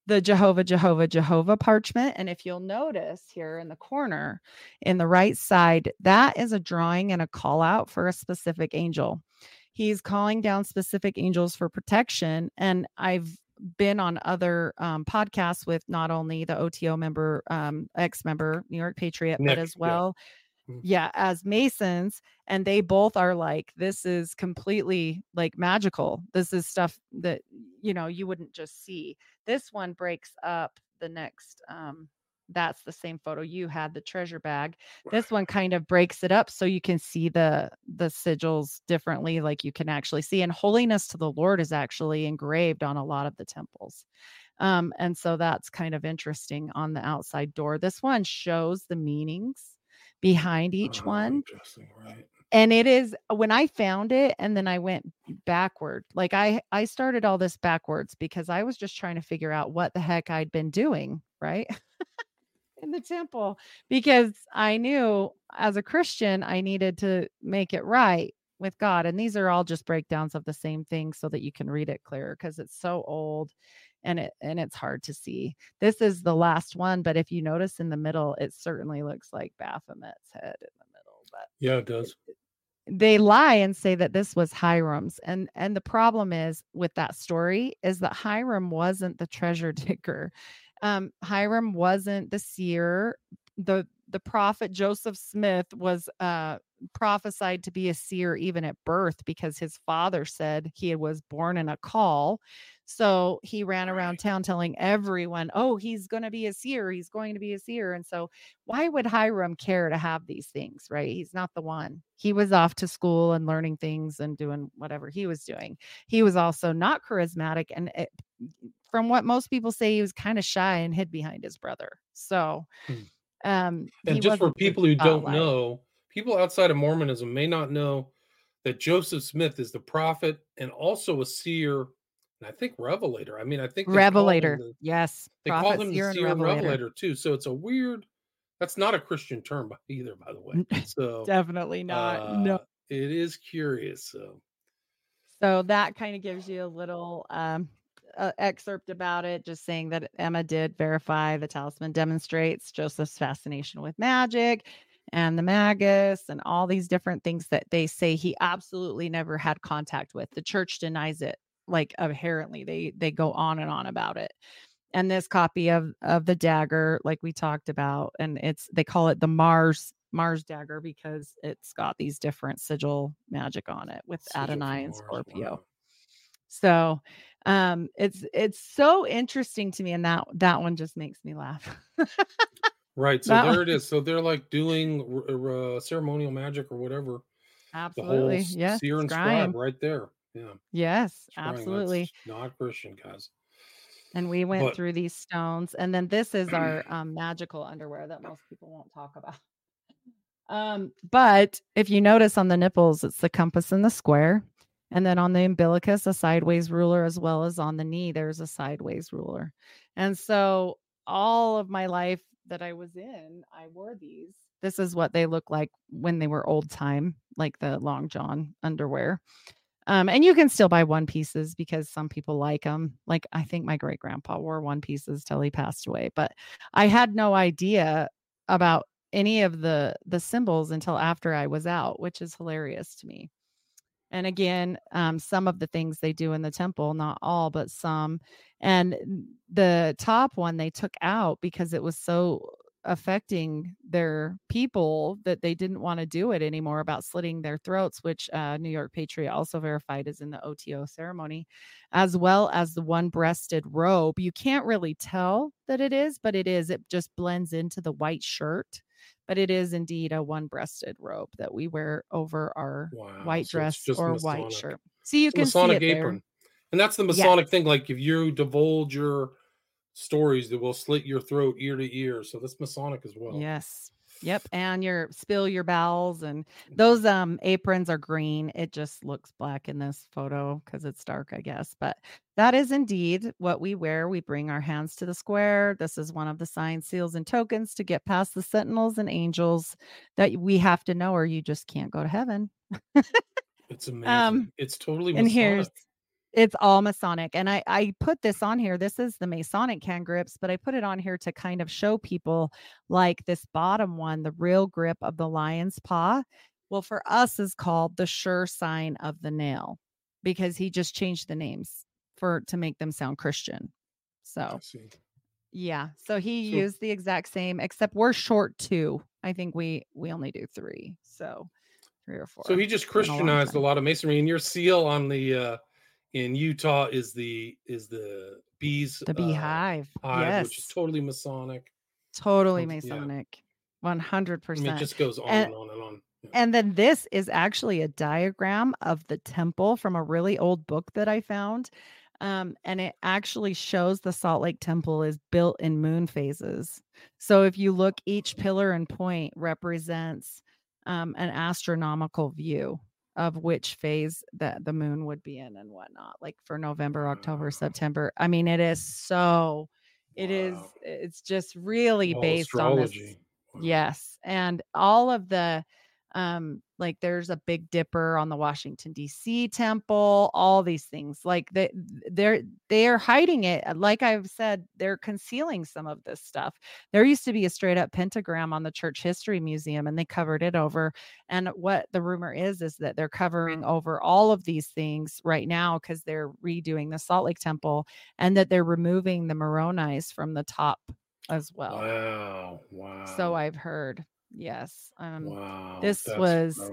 the Jehovah, Jehovah, Jehovah parchment. And if you'll notice here in the corner, in the right side, that is a drawing and a call out for a specific angel. He's calling down specific angels for protection. And I've been on other um, podcasts with not only the OTO member, um, ex member, New York Patriot, Nick, but as well. Yeah, as Masons. And they both are like, this is completely like magical. This is stuff that, you know, you wouldn't just see. This one breaks up the next. Um, that's the same photo you had the treasure bag this one kind of breaks it up so you can see the the sigils differently like you can actually see and holiness to the lord is actually engraved on a lot of the temples um and so that's kind of interesting on the outside door this one shows the meanings behind each Oh, one right? and it is uh, when i found it and then i went backward like i i started all this backwards because i was just trying to figure out what the heck i'd been doing right in the temple because i knew as a christian i needed to make it right with god and these are all just breakdowns of the same thing so that you can read it clearer because it's so old and it and it's hard to see this is the last one but if you notice in the middle it certainly looks like baphomet's head in the middle but Yeah, it does. they lie and say that this was Hyrum's and and the problem is with that story is that Hyrum wasn't the treasure digger. Um Hyrum wasn't the seer. The the prophet Joseph Smith was uh prophesied to be a seer even at birth because his father said he was born in a caul. So he ran around town telling everyone, "Oh, he's going to be a seer. He's going to be a seer." And so why would Hyrum care to have these things, right? He's not the one. He was off to school and learning things and doing whatever he was doing. He was also not charismatic. And it, from what most people say, he was kind of shy and hid behind his brother. So, Hmm. um, And just for people who don't know, people outside of Mormonism may not know that Joseph Smith is the prophet and also a seer, and I think revelator. I mean, I think they call him Revelator. the- yes. They call him the seer, and revelator. revelator too. So it's a weird. That's not a Christian term either, by the way. So Definitely not. no. uh, it is curious. So So that kind of gives you a little um, uh, excerpt about it, just saying that Emma did verify the talisman demonstrates Joseph's fascination with magic and the magus and all these different things that they say he absolutely never had contact with. The church denies it, like inherently. They they go on and on about it. And this copy of of the dagger, like we talked about, and it's they call it the Mars Mars dagger because it's got these different sigil magic on it with sigil Adonai and Scorpio. wow. So um it's it's so interesting to me and that that one just makes me laugh. Right. So That there one- it is. So they're like doing uh, ceremonial magic or whatever. The whole absolutely. Yes. seer and scribe right there. Yeah. Yes, scrying, that's absolutely. Not Christian, guys. And we went But- through these stones and then this is our um magical underwear that most people won't talk about. Um but if you notice on the nipples it's the compass and the square and then on the umbilicus a sideways ruler as well as on the knee there's a sideways ruler. And so all of my life that I was in, I wore these. This is what they look like when they were old time, like the long john underwear. Um, and you can still buy one pieces because some people like them. Like I think my great grandpa wore one pieces till he passed away, but I had no idea about any of the the symbols until after I was out, which is hilarious to me. And again, um, some of the things they do in the temple, not all, but some. And the top one they took out because it was so affecting their people that they didn't want to do it anymore about slitting their throats, which uh, New York Patriot also verified is in the OTO ceremony, as well as the one breasted robe. You can't really tell that it is, but it is. It just blends into the white shirt. But it is indeed a one breasted robe that we wear over our Wow. white so dress or white shirt. See, you It's can see Masonic it apron. there. And that's the Masonic thing. Like if you divulge your stories, that will slit your throat ear to ear. So that's Masonic as well. Yes. Yep. And your spill your bowels and those um aprons are green. It just looks black in this photo because it's dark, I guess. But that is indeed what we wear. We bring our hands to the square. This is one of the signs, seals, and tokens to get past the sentinels and angels that we have to know, or you just can't go to heaven. It's amazing. Um, it's totally and here's it's all masonic and i i put this on here this is the masonic hand grips but i put it on here to kind of show people like this bottom one the real grip of the lion's paw well for us is called the sure sign of the nail because he just changed the names for to make them sound Christian. So yeah. So he so, used the exact same, except we're short two. I think we we only do three. So three or four. So he just Christianized a, a, lot of masonry. And your seal on the uh in Utah is the is the bees the beehive. Uh, hive, yes. which is totally Masonic. Totally Masonic. One hundred percent. It just goes on and, and on and on. Yeah. And then this is actually a diagram of the temple from a really old book that I found. Um, and it actually shows the Salt Lake Temple is built in moon phases. So if you look, each pillar and point represents um, an astronomical view of which phase that the moon would be in and whatnot, like for November, October, September. I mean, it is so, It wow. is. it's just really based astrology. on this. Wow. Yes. And all of the, um like there's a big dipper on the washington dc temple all these things like they they're they're hiding it uh, like i've said they're concealing some of this stuff. There used to be a straight up pentagram on the church history museum and they covered it over and what the rumor is is that they're covering over all of these things right now because they're redoing the salt lake temple and that they're removing the moroni's from the top as well. Wow wow. So i've heard Yes. Um, wow. This was.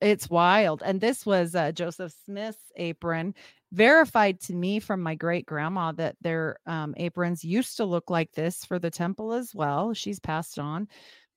It's wild. And this was uh, Joseph Smith's apron, verified to me from my great grandma that their um, aprons used to look like this for the temple as well. She's passed on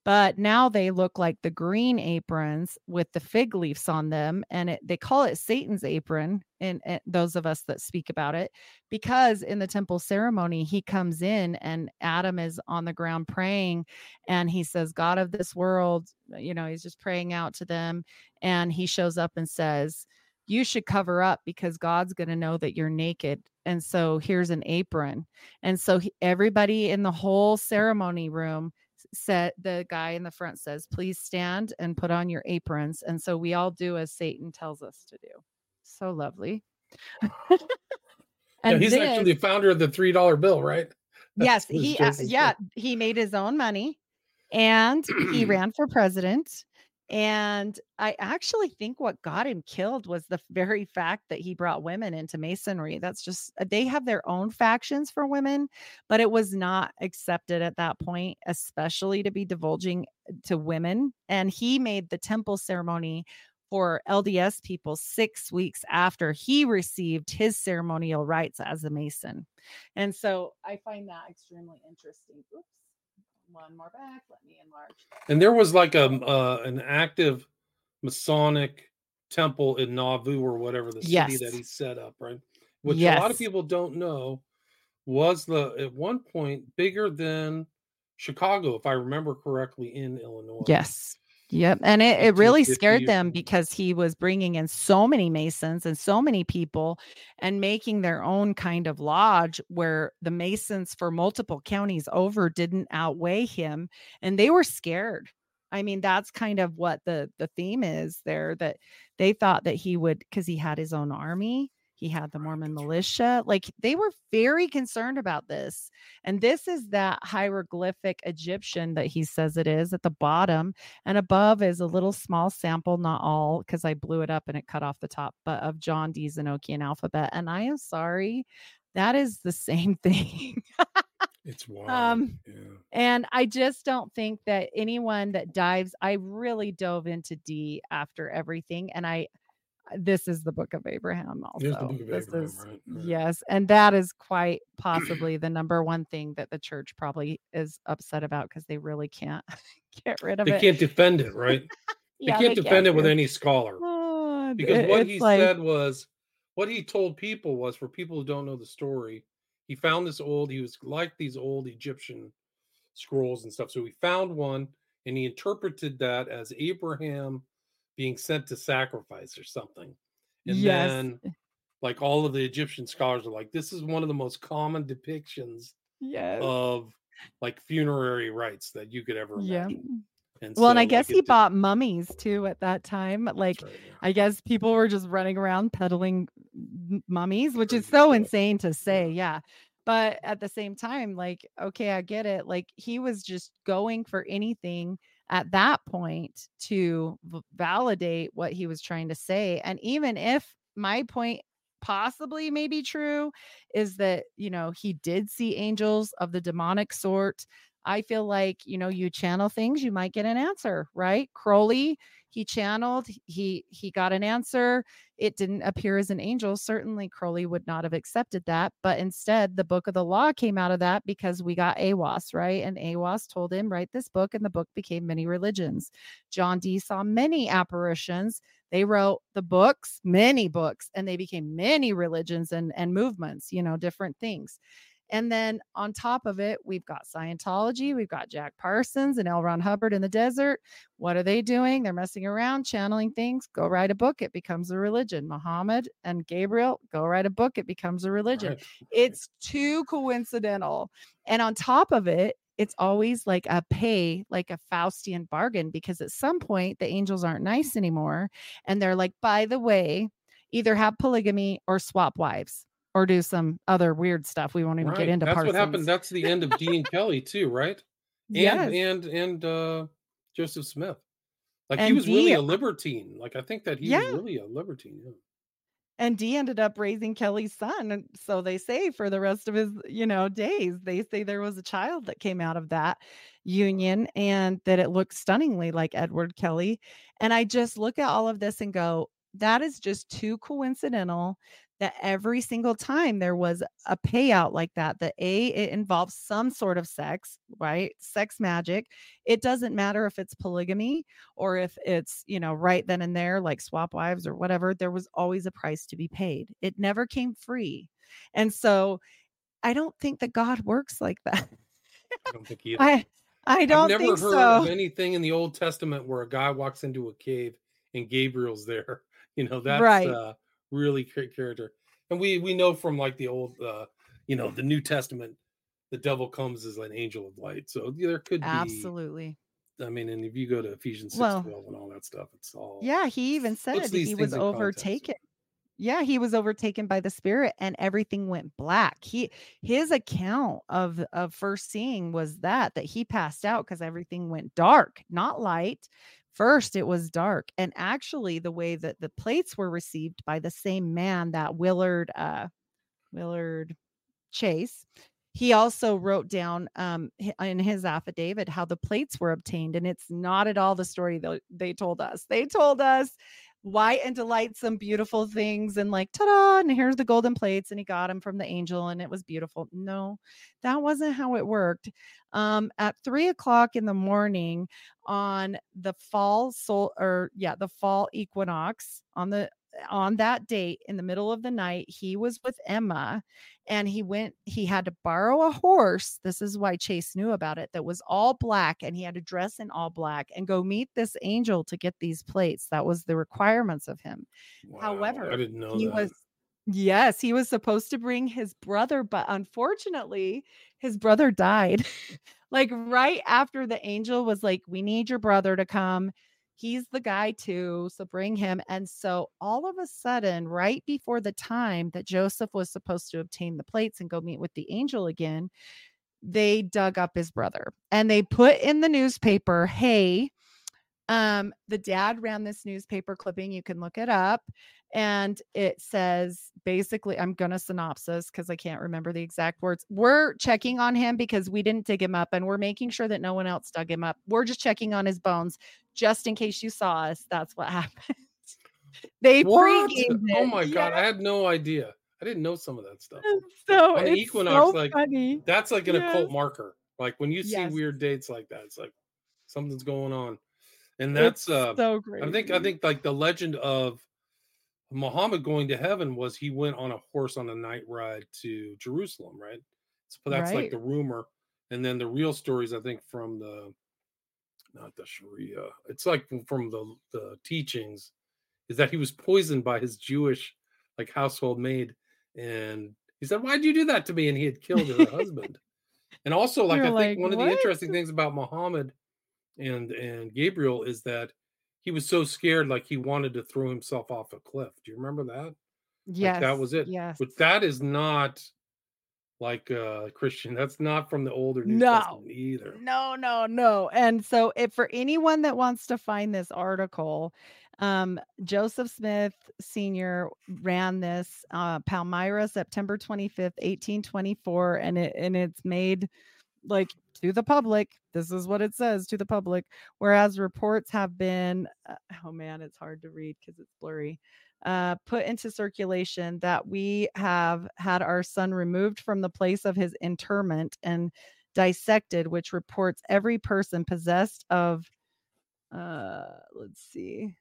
but now they look like the green aprons with the fig leaves on them and it, they call it satan's apron and, those of us that speak about it because in the temple ceremony he comes in and adam is on the ground praying and he says god of this world you know he's just praying out to them and he shows up and says you should cover up because god's going to know that you're naked. And so here's an apron. And so he, everybody in the whole ceremony room said the guy in the front says, please stand and put on your aprons. And so we all do as Satan tells us to do. So lovely. and yeah, he's this, actually the founder of the three dollar bill, right? That's yes, he uh, yeah, he made his own money and he ran for president and I actually think what got him killed was the very fact that he brought women into masonry. That's just, uh, they have their own factions for women, but it was not accepted at that point, especially to be divulging uh, to women. And he made the temple ceremony for LDS people six weeks after he received his ceremonial rites as a Mason. And so I find that extremely interesting. Oops one more back. Let me enlarge. And there was like a uh, an active Masonic temple in Nauvoo or whatever the city yes. that he set up, right? Which yes. a lot of people don't know was the at one point bigger than Chicago, if I remember correctly, in Illinois. Yes. Yep. And it, it really scared them because he was bringing in so many Masons and so many people and making their own kind of lodge where the Masons for multiple counties over didn't outweigh him. And they were scared. I mean, that's kind of what the the theme is there that they thought that he would because he had his own army he had the Mormon militia. Like they were very concerned about this. And this is that hieroglyphic Egyptian that he says it is at the bottom. And above is a little small sample, not all, because I blew it up and it cut off the top, but of John Dee's Enochian alphabet. And I am sorry, that is the same thing. It's wild. Um, yeah. And I just don't think that anyone that dives, I really dove into Dee after everything. And I, this is the book of Abraham also. Of this Abraham, is right, right. yes, and that is quite possibly the number one thing that the church probably is upset about because they really can't get rid of they it. They can't defend it, right? yeah, they can't they defend can't it with any scholar. Uh, because what he like, said was what he told people was for people who don't know the story, he found this old, he was like these old Egyptian scrolls and stuff. So he found one and he interpreted that as Abraham being sent to sacrifice or something. And yes. then like all of the Egyptian scholars are like, this is one of the most common depictions yes. of like funerary rites that you could ever imagine. Yeah. And well, so, and I guess like, he bought mummies too at that time. Like, right, yeah. I guess people were just running around peddling mummies, which Crazy is so stuff. insane to say. Yeah. yeah. But at the same time, like, okay, I get it. Like, he was just going for anything at that point to v- validate what he was trying to say. And even if my point possibly may be true is that, you know, he did see angels of the demonic sort. I feel like, you know, you channel things, you might get an answer, right? Crowley, he channeled, he he got an answer. It didn't appear as an angel. Certainly Crowley would not have accepted that, but instead the book of the law came out of that because we got Aiwass, right? And Aiwass told him, write this book, and the book became many religions. John Dee saw many apparitions. They wrote the books, many books, and they became many religions and, and movements, you know, different things. And then on top of it, we've got Scientology, we've got Jack Parsons and L. Ron Hubbard in the desert. What are they doing? They're messing around, channeling things. Go write a book, it becomes a religion. Muhammad and Gabriel, go write a book, it becomes a religion. Right. It's too coincidental. And on top of it, it's always like a pay, like a Faustian bargain, because at some point the angels aren't nice anymore. And they're like, by the way, either have polygamy or swap wives or do some other weird stuff. We won't even right. get into. Parts. That's Parsons. what happened. That's the end of Dee and Kelly too, right? And yes. and and uh Joseph Smith. Like and he was really a libertine. Like I think that he yeah. was really a libertine. Yeah. And Dee ended up raising Kelly's son. And so they say for the rest of his, you know, days, they say there was a child that came out of that union and that it looked stunningly like Edward Kelly. And I just look at all of this and go, that is just too coincidental that every single time there was a payout like that that a it involves some sort of sex right? Sex magic. It doesn't matter if it's polygamy or if it's you know right then and there like swap wives or whatever there was always a price to be paid. It never came free. And so i don't think that god works like that. I don't think either. I i don't I've never heard so. of anything in the old testament where a guy walks into a cave and gabriel's there. You know that's right. uh really great character. And we we know from like the old uh you know the New Testament the devil comes as an angel of light. So there could be absolutely. I mean, and if you go to Ephesians 6 well, 12 and all that stuff, it's all yeah, he even said. He was overtaken. Yeah, he was overtaken by the spirit and everything went black. He his account of of first seeing was that that he passed out because everything went dark, not light, First, it was dark. And actually, the way that the plates were received by the same man that Willard, uh, Willard Chase, he also wrote down um, in his affidavit how the plates were obtained. And it's not at all the story that they told us. They told us white and delightsome, beautiful things, and like, ta da, and here's the golden plates, and he got them from the angel, and it was beautiful. No, that wasn't how it worked. Um, at three o'clock in the morning on the fall sol or yeah, the fall equinox on the on that date in the middle of the night, he was with Emma and he went, he had to borrow a horse. This is why Chase knew about it that was all black and he had to dress in all black and go meet this angel to get these plates. That was the requirements of him. Wow, However, I didn't know he that. was Yes, he was supposed to bring his brother, but unfortunately, his brother died. like right after the angel was like, We need your brother to come he's the guy too. So bring him. And so all of a sudden, right before the time that Joseph was supposed to obtain the plates and go meet with the angel again, they dug up his brother and they put in the newspaper, hey, um, the dad ran this newspaper clipping. You can look it up. And it says basically, I'm going to synopsis because I can't remember the exact words. We're checking on him because we didn't dig him up and we're making sure that no one else dug him up. We're just checking on his bones just in case you saw us. That's what happened. they what? Oh my yeah. God. I had no idea. I didn't know some of that stuff. So on equinox, so like funny. that's like an yes. occult marker. Like when you see yes. weird dates like that, it's like something's going on and that's uh, so great. I think I think like the legend of Muhammad going to heaven was he went on a horse on a night ride to Jerusalem, right? So that's right. like the rumor, and then the real stories I think from the not the Sharia. It's like from the the teachings is that he was poisoned by his Jewish like household maid, and he said, "Why'd you do that to me?" And he had killed her husband. And also, like You're I think like, one of the interesting things about Muhammad and and Gabriel is that he was so scared, like he wanted to throw himself off a cliff. Do you remember that? Yes, like that was it. Yes, but that is not like uh Christian. That's not from the older New No. Testament either. No, no, no. And so if for anyone that wants to find this article, um, Joseph Smith Sr. ran this uh Palmyra, September 25th, 1824, and it and it's made like to the public. This is what it says to the public. Whereas reports have been, uh, oh man, it's hard to read because it's blurry. Uh, put into circulation that we have had our son removed from the place of his interment and dissected, which reports every person possessed of, uh, let's see,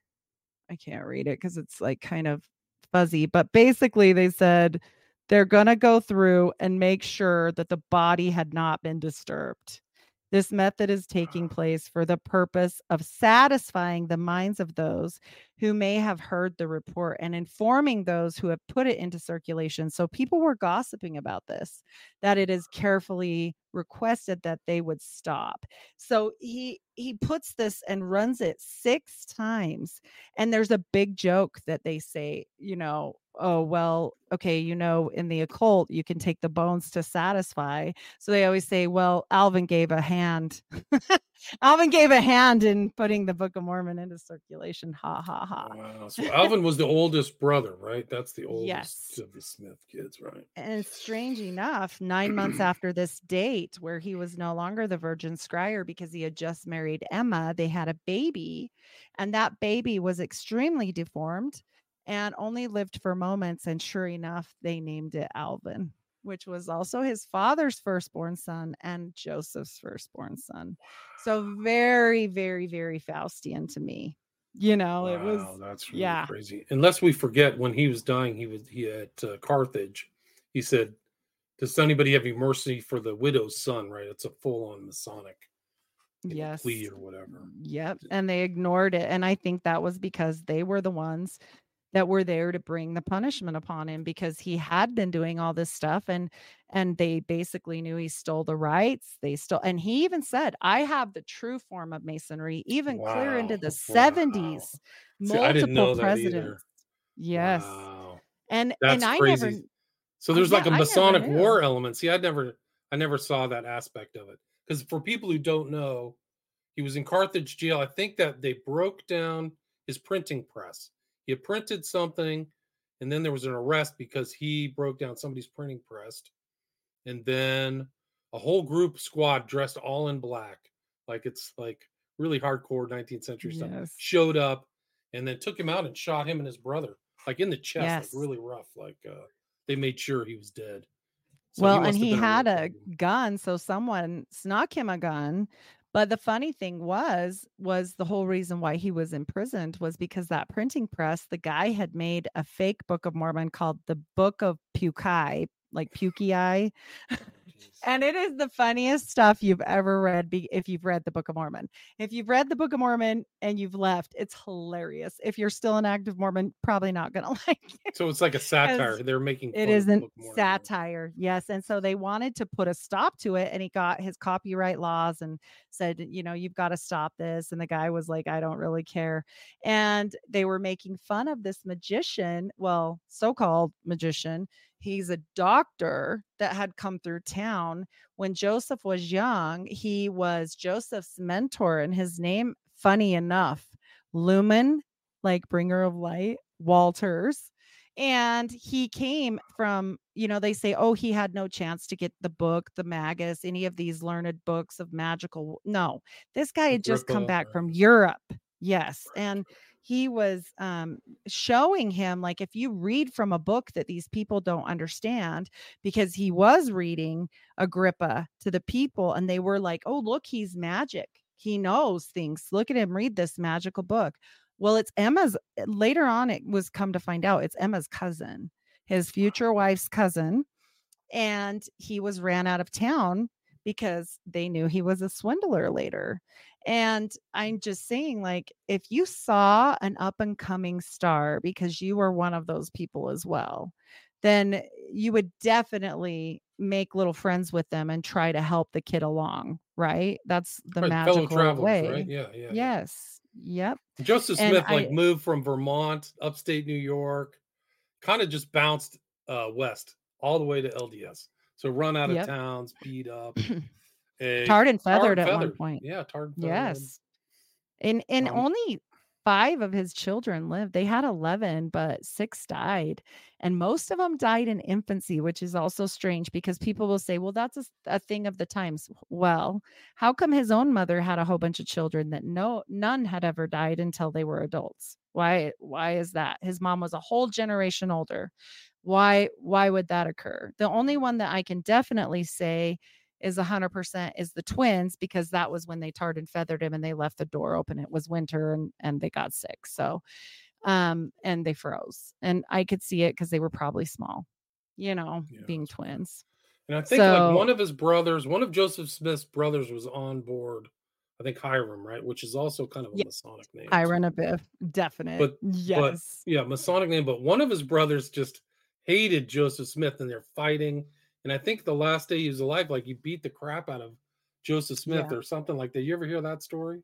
I can't read it because it's like kind of fuzzy, but basically they said they're going to go through and make sure that the body had not been disturbed. This method is taking ah. place for the purpose of satisfying the minds of those who may have heard the report and informing those who have put it into circulation. So people were gossiping about this, that it is carefully requested that they would stop. So he he puts this and runs it six times. And there's a big joke that they say, you know, oh well okay you know in the occult you can take the bones to satisfy so they always say well alvin gave a hand alvin gave a hand in putting the book of mormon into circulation ha ha ha Wow. So Alvin was the oldest brother, right? That's the oldest Yes. of the Smith kids, right? and strange enough nine months after this date where he was no longer the virgin scryer because he had just married emma they had a baby and that baby was extremely deformed and only lived for moments and sure enough they named it alvin which was also his father's firstborn son and joseph's firstborn son so very very very faustian to me you know it was Wow, that's really yeah. crazy. Unless we forget when he was dying, he was he at uh, Carthage. He said, "Does anybody have any mercy for the widow's son?" Right? It's a full-on Masonic yes plea or whatever. Yep. And they ignored it. And I think that was because they were the ones that were there to bring the punishment upon him because he had been doing all this stuff and and they basically knew he stole the rights. They stole and he even said, I have the true form of masonry, even clear into the Wow. 70s. Multiple I didn't know that presidents. Yes. Wow. And That's and I crazy. never So there's like yeah, a I never Masonic war element. See, I never I never saw that aspect of it. Because for people who don't know, he was in Carthage jail. I think that they broke down his printing press. He had printed something, and then there was an arrest because he broke down somebody's printing press. And then a whole group squad dressed all in black, like it's like really hardcore 19th century stuff, Yes. showed up and then took him out and shot him and his brother, like in the chest, Yes. like really rough. Like uh they made sure he was dead. So well, must and he had a gun, so someone snuck him a gun. But the funny thing was, was the whole reason why he was imprisoned was because that printing press, the guy had made a fake Book of Mormon called the Book of Pukai, like Pukei. Oh, And it is the funniest stuff you've ever read be- if you've read the Book of Mormon. If you've read the Book of Mormon and you've left, it's hilarious. If you're still an active Mormon, probably not going to like it. So it's like a satire. They're making It fun of the isn't Book of Mormon. satire. Yes. And so they wanted to put a stop to it. And he got his copyright laws and said, you know, you've got to stop this. And the guy was like, I don't really care. And they were making fun of this magician, well, so called magician. He's a doctor that had come through town. When Joseph was young, he was Joseph's mentor, and his name, funny enough, Lumen, like bringer of light, Walters and he came from you know they say oh he had no chance to get the book the magus any of these learned books of magical no this guy had just come back from europe yes and he was um, showing him like if you read from a book that these people don't understand because he was reading agrippa to the people and they were like oh look he's magic. He knows things. Look at him read this magical book. Well, it's Emma's later on it was come to find out it's Emma's cousin, his future wife's cousin, and he was ran out of town because they knew he was a swindler later. And I'm just saying like if you saw an up and coming star because you were one of those people as well, then you would definitely make little friends with them and try to help the kid along, right? That's the Right, magical way. right? Yeah, yeah. yeah. Yes. Yep. Joseph And Smith like I- moved from Vermont, upstate New York, kind of just bounced uh, west all the way to LDS. So run out of Yep. towns, beat up. a Tarred and feathered and at one point. Yeah, tarred and feathered. Yes. And and Um, only five of his children lived. They had 11, but six died. And most of them died in infancy, which is also strange because people will say, well, that's a thing of the times. Well, how come his own mother had a whole bunch of children that no none had ever died until they were adults? Why why is that? His mom was a whole generation older. Why why would that occur? The only one that I can definitely say is 100% is the twins because that was when they tarred and feathered him and they left the door open it was winter and and they got sick so um and they froze and i could see it because they were probably small you know Yeah, being twins And I think like one of his brothers, one of Joseph Smith's brothers was on board. I think Hyrum, right? Which is also kind of a Yeah. Masonic name. Hiram Abiff, definite But- yes yeah, Masonic name, but one of his brothers just hated Joseph Smith and they're fighting. And I think the last day he was alive, like he beat the crap out of Joseph Smith Yeah. or something like that. You ever hear that story?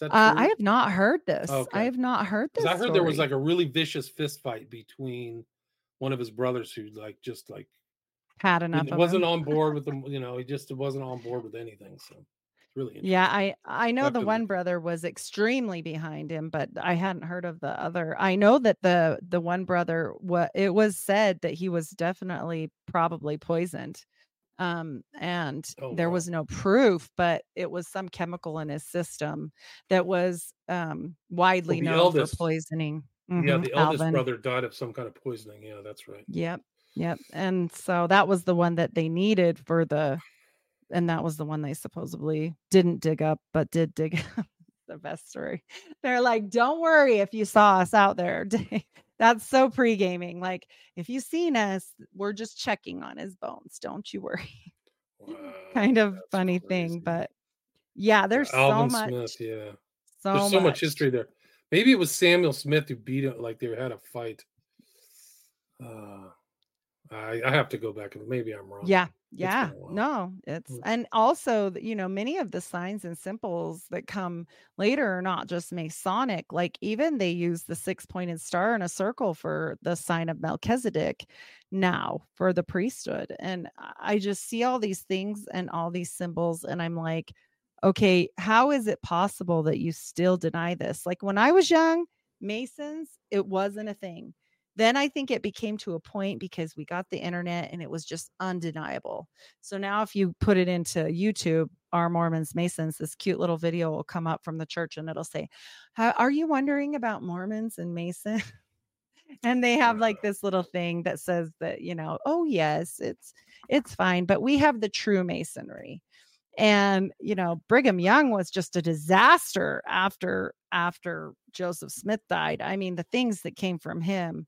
That uh, i have not heard this Okay. i have not heard this. I heard there was like a really vicious fist fight between one of his brothers who like just like had he enough of wasn't him. on board with them, you know, he just wasn't on board with anything. So it's really interesting. Yeah, I I know the one brother was extremely behind him, but I hadn't heard of the other. I know that the the one brother what it was said that he was definitely probably poisoned. Um and Oh, there wow. was no proof, but it was some chemical in his system that was um widely the known eldest- for poisoning. Yeah, Mhm, the eldest Alvin. brother died of some kind of poisoning. Yeah, that's right. Yep. Yep. And so that was the one that they needed for the and that was the one they supposedly didn't dig up but did dig up. the best story. They're like, "Don't worry if you saw us out there." That's so pre-gaming. Like, if you've seen us, we're just checking on his bones. Don't you worry. Wow, kind of funny crazy. thing, but yeah, there's Alvin so much Smith, yeah. so, There's so much history there. Maybe it was Samuel Smith who beat him, like they had a fight. Uh, I, I have to go back and maybe I'm wrong. Yeah, yeah. while. No, it's Mm. and also, you know, many of the signs and symbols that come later are not just Masonic. Like even they use the six-pointed star in a circle for the sign of Melchizedek now for the priesthood. And I just see all these things and all these symbols, and I'm like, okay, how is it possible that you still deny this? Like when I was young, Masons, it wasn't a thing. Then I think it became to a point because we got the internet and it was just undeniable. So now, if you put it into YouTube, our Mormons, Masons, this cute little video will come up from the church and it'll say, "How- Are you wondering about Mormons and Mason? and they have like this little thing that says that, you know, oh, yes, it's it's fine, but we have the true masonry. And you know, Brigham Young was just a disaster after after Joseph Smith died. I mean, the things that came from him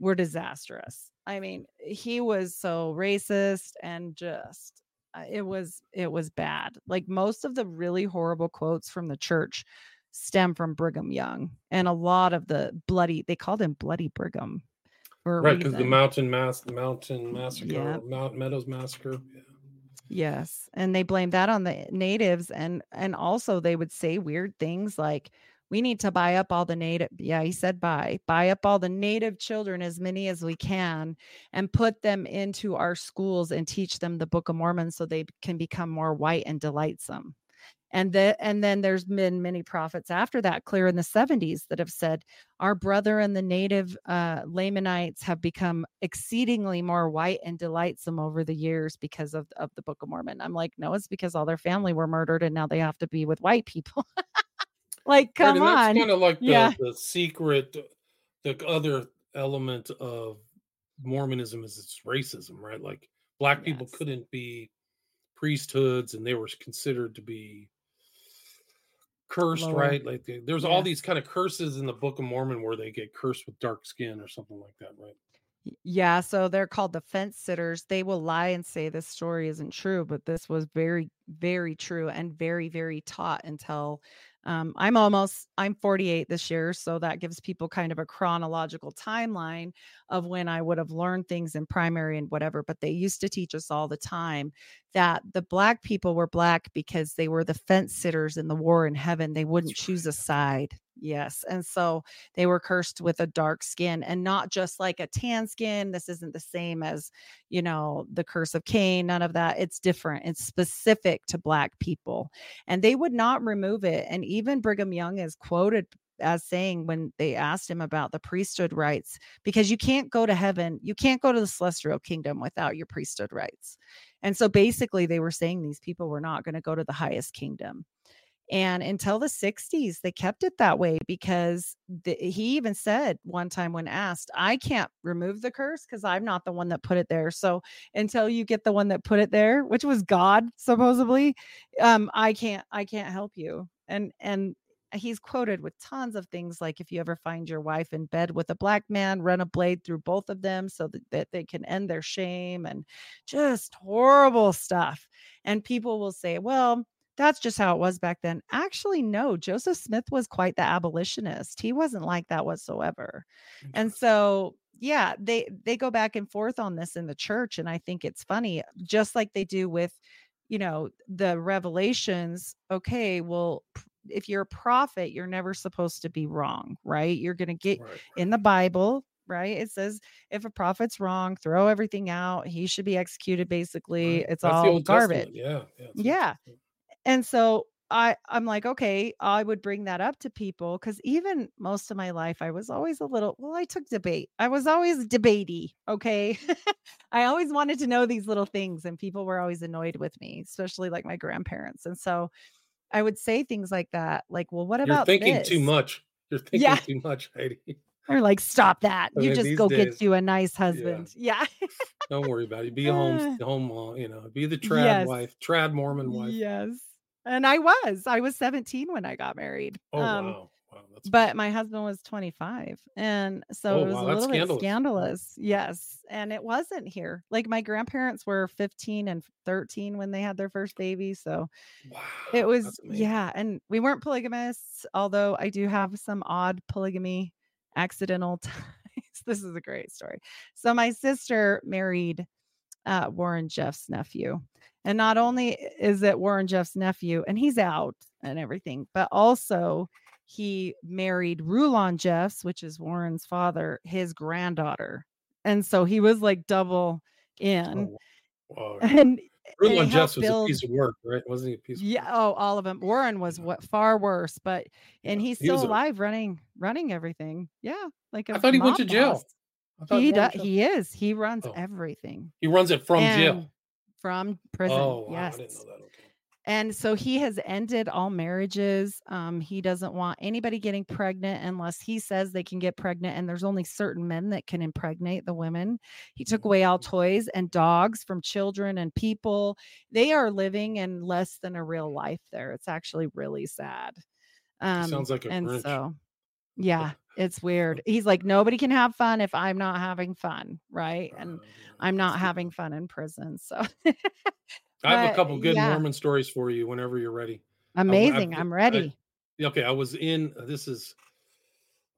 were disastrous. I mean, he was so racist and just uh, it was it was bad. Like most of the really horrible quotes from the church stem from Brigham Young, and a lot of the bloody they called him Bloody Brigham. Right, because the mountain mass mountain massacre, Yeah. Mount Meadows massacre. Yeah. Yes, and they blame that on the natives and and also they would say weird things like we need to buy up all the native yeah, he said buy. Buy up all the native children as many as we can and put them into our schools and teach them the Book of Mormon so they can become more white and delightsome. And the, and then there's been many prophets after that clear in the 70s that have said our brother and the native uh, Lamanites have become exceedingly more white and delightsome over the years because of, of the Book of Mormon. I'm like, no, it's because all their family were murdered and now they have to be with white people. like, come that's on. kind of like the, Yeah. the secret, the other element of Mormonism is its racism, right? Like black people couldn't be priesthoods and they were considered to be cursed, Lower. right? Like the- there's all these kind of curses in the Book of Mormon where they get cursed with dark skin or something like that, right? Yeah, so they're called the fence sitters. They will lie and say this story isn't true, but this was very, very true and very, very taught until um, I'm almost I'm 48 this year, so that gives people kind of a chronological timeline of when I would have learned things in primary and whatever. But they used to teach us all the time that the black people were black because they were the fence sitters in the war in heaven. They wouldn't choose a side. Yes. And so they were cursed with a dark skin and not just like a tan skin. This isn't the same as, you know, the curse of Cain, none of that. It's different. It's specific to Black people. And they would not remove it. And even Brigham Young is quoted as saying when they asked him about the priesthood rights, because you can't go to heaven, you can't go to the celestial kingdom without your priesthood rights. And so basically, they were saying these people were not going to go to the highest kingdom. And until the 60s, they kept it that way because the, he even said one time when asked, I can't remove the curse because I'm not the one that put it there. So until you get the one that put it there, which was God, supposedly, um, I can't, I can't help you. And, and he's quoted with tons of things like if you ever find your wife in bed with a black man run a blade through both of them so that, that they can end their shame and just horrible stuff and people will say well that's just how it was back then. Actually, no, Joseph Smith was quite the abolitionist. He wasn't like that whatsoever. And so, yeah, they they go back and forth on this in the church and I think it's funny just like they do with you know, the revelations. Okay, well, if you're a prophet, you're never supposed to be wrong, right? You're going to get right. in the Bible, right? It says if a prophet's wrong, throw everything out. He should be executed. Basically, right. it's That's all garbage. Yeah, yeah, yeah. And so I I'm like, okay, I would bring that up to people because even most of my life, I was always a little. Well, I took debate. I was always debatey. Okay, I always wanted to know these little things, and people were always annoyed with me, especially like my grandparents. And so I would say things like that, like, "Well, what about You're thinking this? too much. You're thinking yeah. too much, Heidi." Or like, stop that. I you just go days, get you a nice husband. Yeah. yeah. Don't worry about it. Be a home, home, you know, be the trad yes. wife, trad Mormon wife. Yes. And I was. I was 17 when I got married. Oh um, wow. Wow, but my husband was 25 and so oh, it was wow, a little bit scandalous. scandalous yes and it wasn't here like my grandparents were 15 and 13 when they had their first baby so wow, it was yeah and we weren't polygamists although i do have some odd polygamy accidental ties this is a great story so my sister married uh, warren jeffs' nephew and not only is it Warren Jeffs' nephew, and he's out and everything, but also he married Rulon Jeffs, which is Warren's father, his granddaughter. And so he was like double in. Oh, And Rulon Jeffs was build, a piece of work, right? Wasn't he a piece Yeah, oh, all of them. Warren was what far worse, but and he's still he alive a, running running everything. Yeah. Like I thought he went to jail. He does, he is. He runs oh. everything. He runs it from and, jail from prison. Oh, wow. yes. Okay. And so he has ended all marriages. Um, he doesn't want anybody getting pregnant unless he says they can get pregnant. And there's only certain men that can impregnate the women. He took away all mm-hmm. toys and dogs from children and people. They are living in less than a real life there. It's actually really sad. Um, sounds like a and Grinch. so yeah, it's weird. He's like, nobody can have fun if I'm not having fun, right? And uh, I'm not having fun in prison. So I have a couple good yeah. Mormon stories for you whenever you're ready. Amazing. I, am ready. I, okay, I was in this is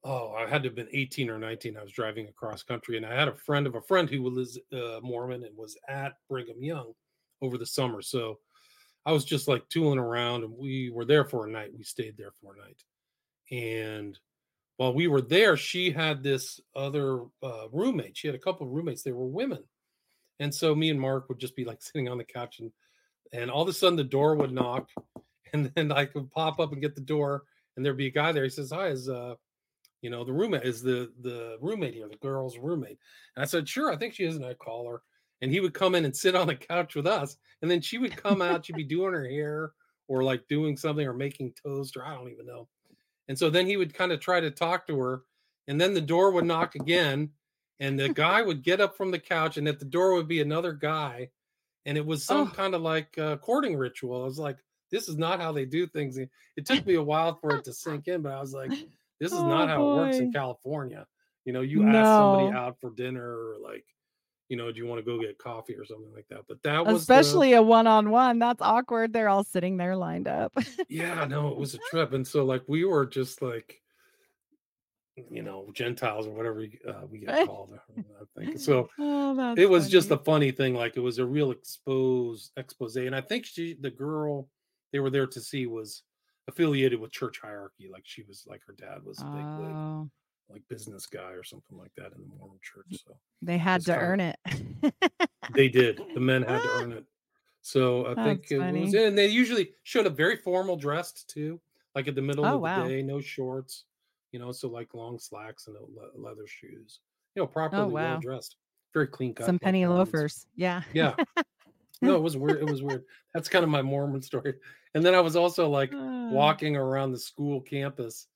oh, I had to have been 18 or 19. I was driving across country and I had a friend of a friend who was uh, Mormon and was at Brigham Young over the summer. So I was just like tooling around and we were there for a night. We stayed there for a night. And while we were there, she had this other uh, roommate. She had a couple of roommates. They were women, and so me and Mark would just be like sitting on the couch, and and all of a sudden the door would knock, and then I could pop up and get the door, and there'd be a guy there. He says, "Hi, is uh, you know, the roommate is the the roommate here, the girl's roommate." And I said, "Sure, I think she is." And I call her, and he would come in and sit on the couch with us, and then she would come out. She'd be doing her hair or like doing something or making toast or I don't even know and so then he would kind of try to talk to her. And then the door would knock again. And the guy would get up from the couch, and at the door would be another guy. And it was some oh. kind of like uh, courting ritual. I was like, this is not how they do things. It took me a while for it to sink in, but I was like, this is oh, not how boy. it works in California. You know, you no. ask somebody out for dinner or like, you know, do you want to go get coffee or something like that? But that was especially the, a one-on-one. That's awkward. They're all sitting there lined up. yeah, no, it was a trip, and so like we were just like, you know, Gentiles or whatever uh, we get called. I think so. Oh, it was funny. just a funny thing. Like it was a real expose expose, and I think she, the girl they were there to see was affiliated with church hierarchy. Like she was like her dad was a big Oh, like business guy or something like that in the Mormon church. So they had to earn it. they did. The men had to earn it. So I think it funny. was, and they usually showed up very formal dressed too, like at the middle Oh, of the day, no shorts, you know, so like long slacks and le- leather shoes, you know, oh, properly well wow. dressed, very clean cut. Some penny loafers. Yeah. Yeah. No, it was weird. It was weird. That's kind of my Mormon story. And then I was also like walking around the school campus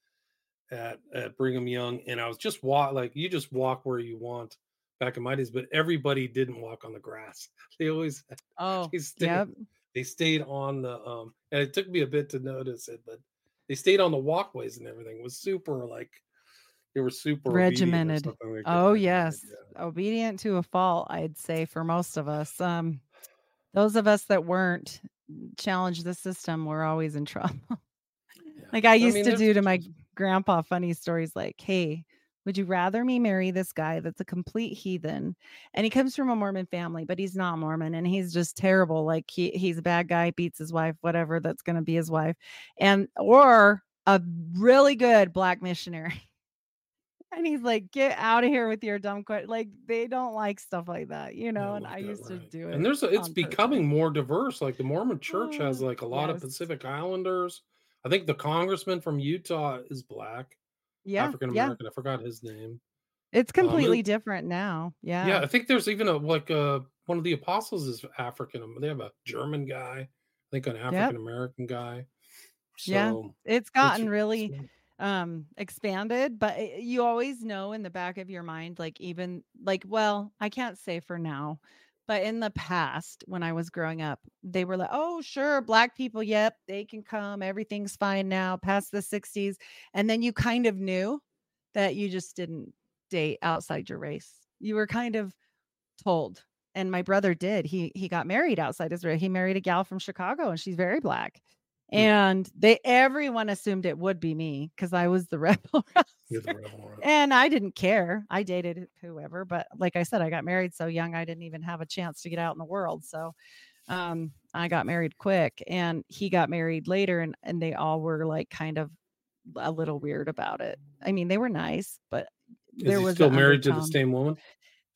at at Brigham Young, and I was just walk like you just walk where you want back in my days, but everybody didn't walk on the grass. They always Oh, they stayed, yep. they stayed on the um and it took me a bit to notice it, but they stayed on the walkways and everything. It was super like they were super Regimented. like. Oh yes, yeah. obedient to a fault. I'd say for most of us. Um, those of us that weren't challenged the system were always in trouble. Yeah. like I used mean, to do to my grandpa funny stories like, "Hey, would you rather me marry this guy that's a complete heathen and he comes from a Mormon family, but he's not Mormon and he's just terrible. Like he he's a bad guy, beats his wife, whatever that's going to be his wife. And or a really good black missionary." And he's like, "Get out of here with your dumb question." Like they don't like stuff like that, you know. No, and I used right. to do it. And there's a, it's becoming more diverse. Like the Mormon Church has Oh, like a lot of. Pacific Islanders. I think the congressman from Utah is black, yeah, African yeah. American. I forgot his name. It's Um, it- completely different now. Yeah, Yeah, I think there's even a like uh one of the apostles is African. They have a German guy, I think an African American guy. Yeah, So it's it's- gotten really it's- um expanded but it- you always know in the back of your mind like even like well i can't say for now but in the past when i was growing up they were like oh sure black people yep they can come everything's fine now past the 60s and then you kind of knew that you just didn't date outside your race you were kind of told and my brother did he he got married outside his race he married a gal from chicago and she's very black. And they everyone assumed it would be me because I was the rebel. the rebel, and I didn't care. I dated whoever, but like I said, I got married so young I didn't even have a chance to get out in the world. So um I got married quick and he got married later and and they all were like kind of a little weird about it. I mean, they were nice, but Is there he was still married to the same woman?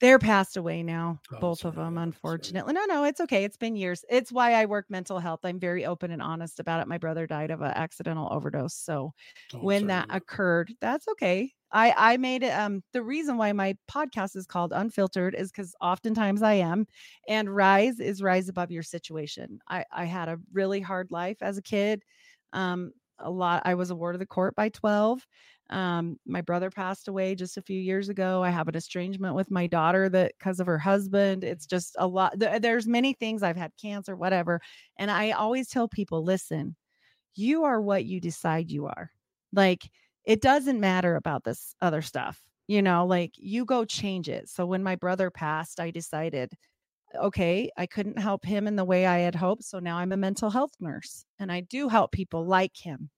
They're passed away now, Oh, both sorry of them, that. Sorry. unfortunately. No, no, it's okay. It's been years. It's why I work mental health. I'm very open and honest about it. My brother died of an accidental overdose. So Oh, when sorry that occurred, that's okay. I I made it um the reason why my podcast is called Unfiltered is because oftentimes I am. And rise is rise above your situation. I, I had a really hard life as a kid. Um, a lot I was awarded the court by 12. Um, my brother passed away just a few years ago. I have an estrangement with my daughter that because of her husband. It's just a lot. th- There's many things. I've had cancer, whatever. And I always tell people, listen, you are what you decide you are. Like it doesn't matter about this other stuff. You know, like you go change it. So when my brother passed, I decided, okay, I couldn't help him in the way I had hoped. So now I'm a mental health nurse and I do help people like him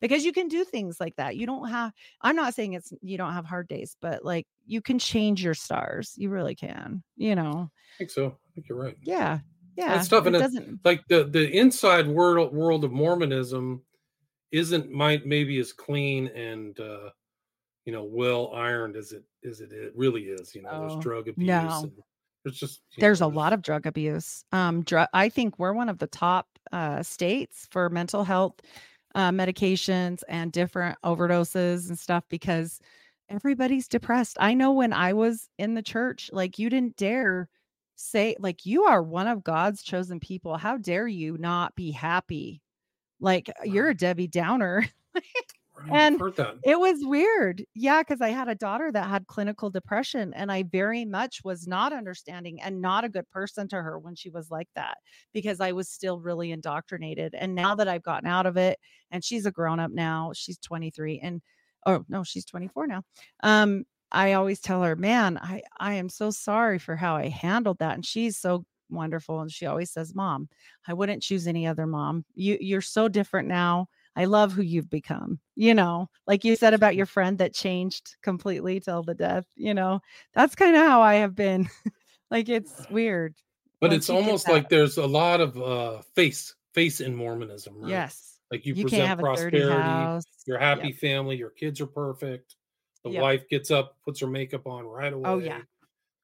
because you can do things like that. You don't have, I'm not saying it's, you don't have hard days, but like you can change your stars. You really can, you know? I think so. I think you're right. Yeah. Yeah. tough, It and it- doesn't, Like the the inside world world of Mormonism isn't might maybe as clean and uh you know well ironed as it as it, it really is. You know, Oh, there's drug abuse. no. And there's just there's know, a lot of drug abuse. Um, drug. I think we're one of the top uh, states for mental health uh, medications and different overdoses and stuff because everybody's depressed. I know when I was in the church, like you didn't dare say, like you are one of God's chosen people. How dare you not be happy? Like you're a Debbie Downer. and. It was weird. Yeah, because I had a daughter that had clinical depression, and I very much was not understanding and not a good person to her when she was like that because I was still really indoctrinated. And now that I've gotten out of it, and she's a grown up now, she's 23, and oh no, she's 24 now. Um, I always tell her, man, I I am so sorry for how I handled that, and she's so wonderful, and she always says, "Mom, I wouldn't choose any other mom. You you're so different now." I love who you've become. You know, like you said about your friend that changed completely till the death, you know, that's kind of how I have been. like it's weird. But it's almost like there's a lot of uh face face in Mormonism, right? Yes. Like you, You present prosperity, your Yep. happy family, your kids are perfect. The Yep. wife gets up, puts her makeup on right away. Oh yeah. You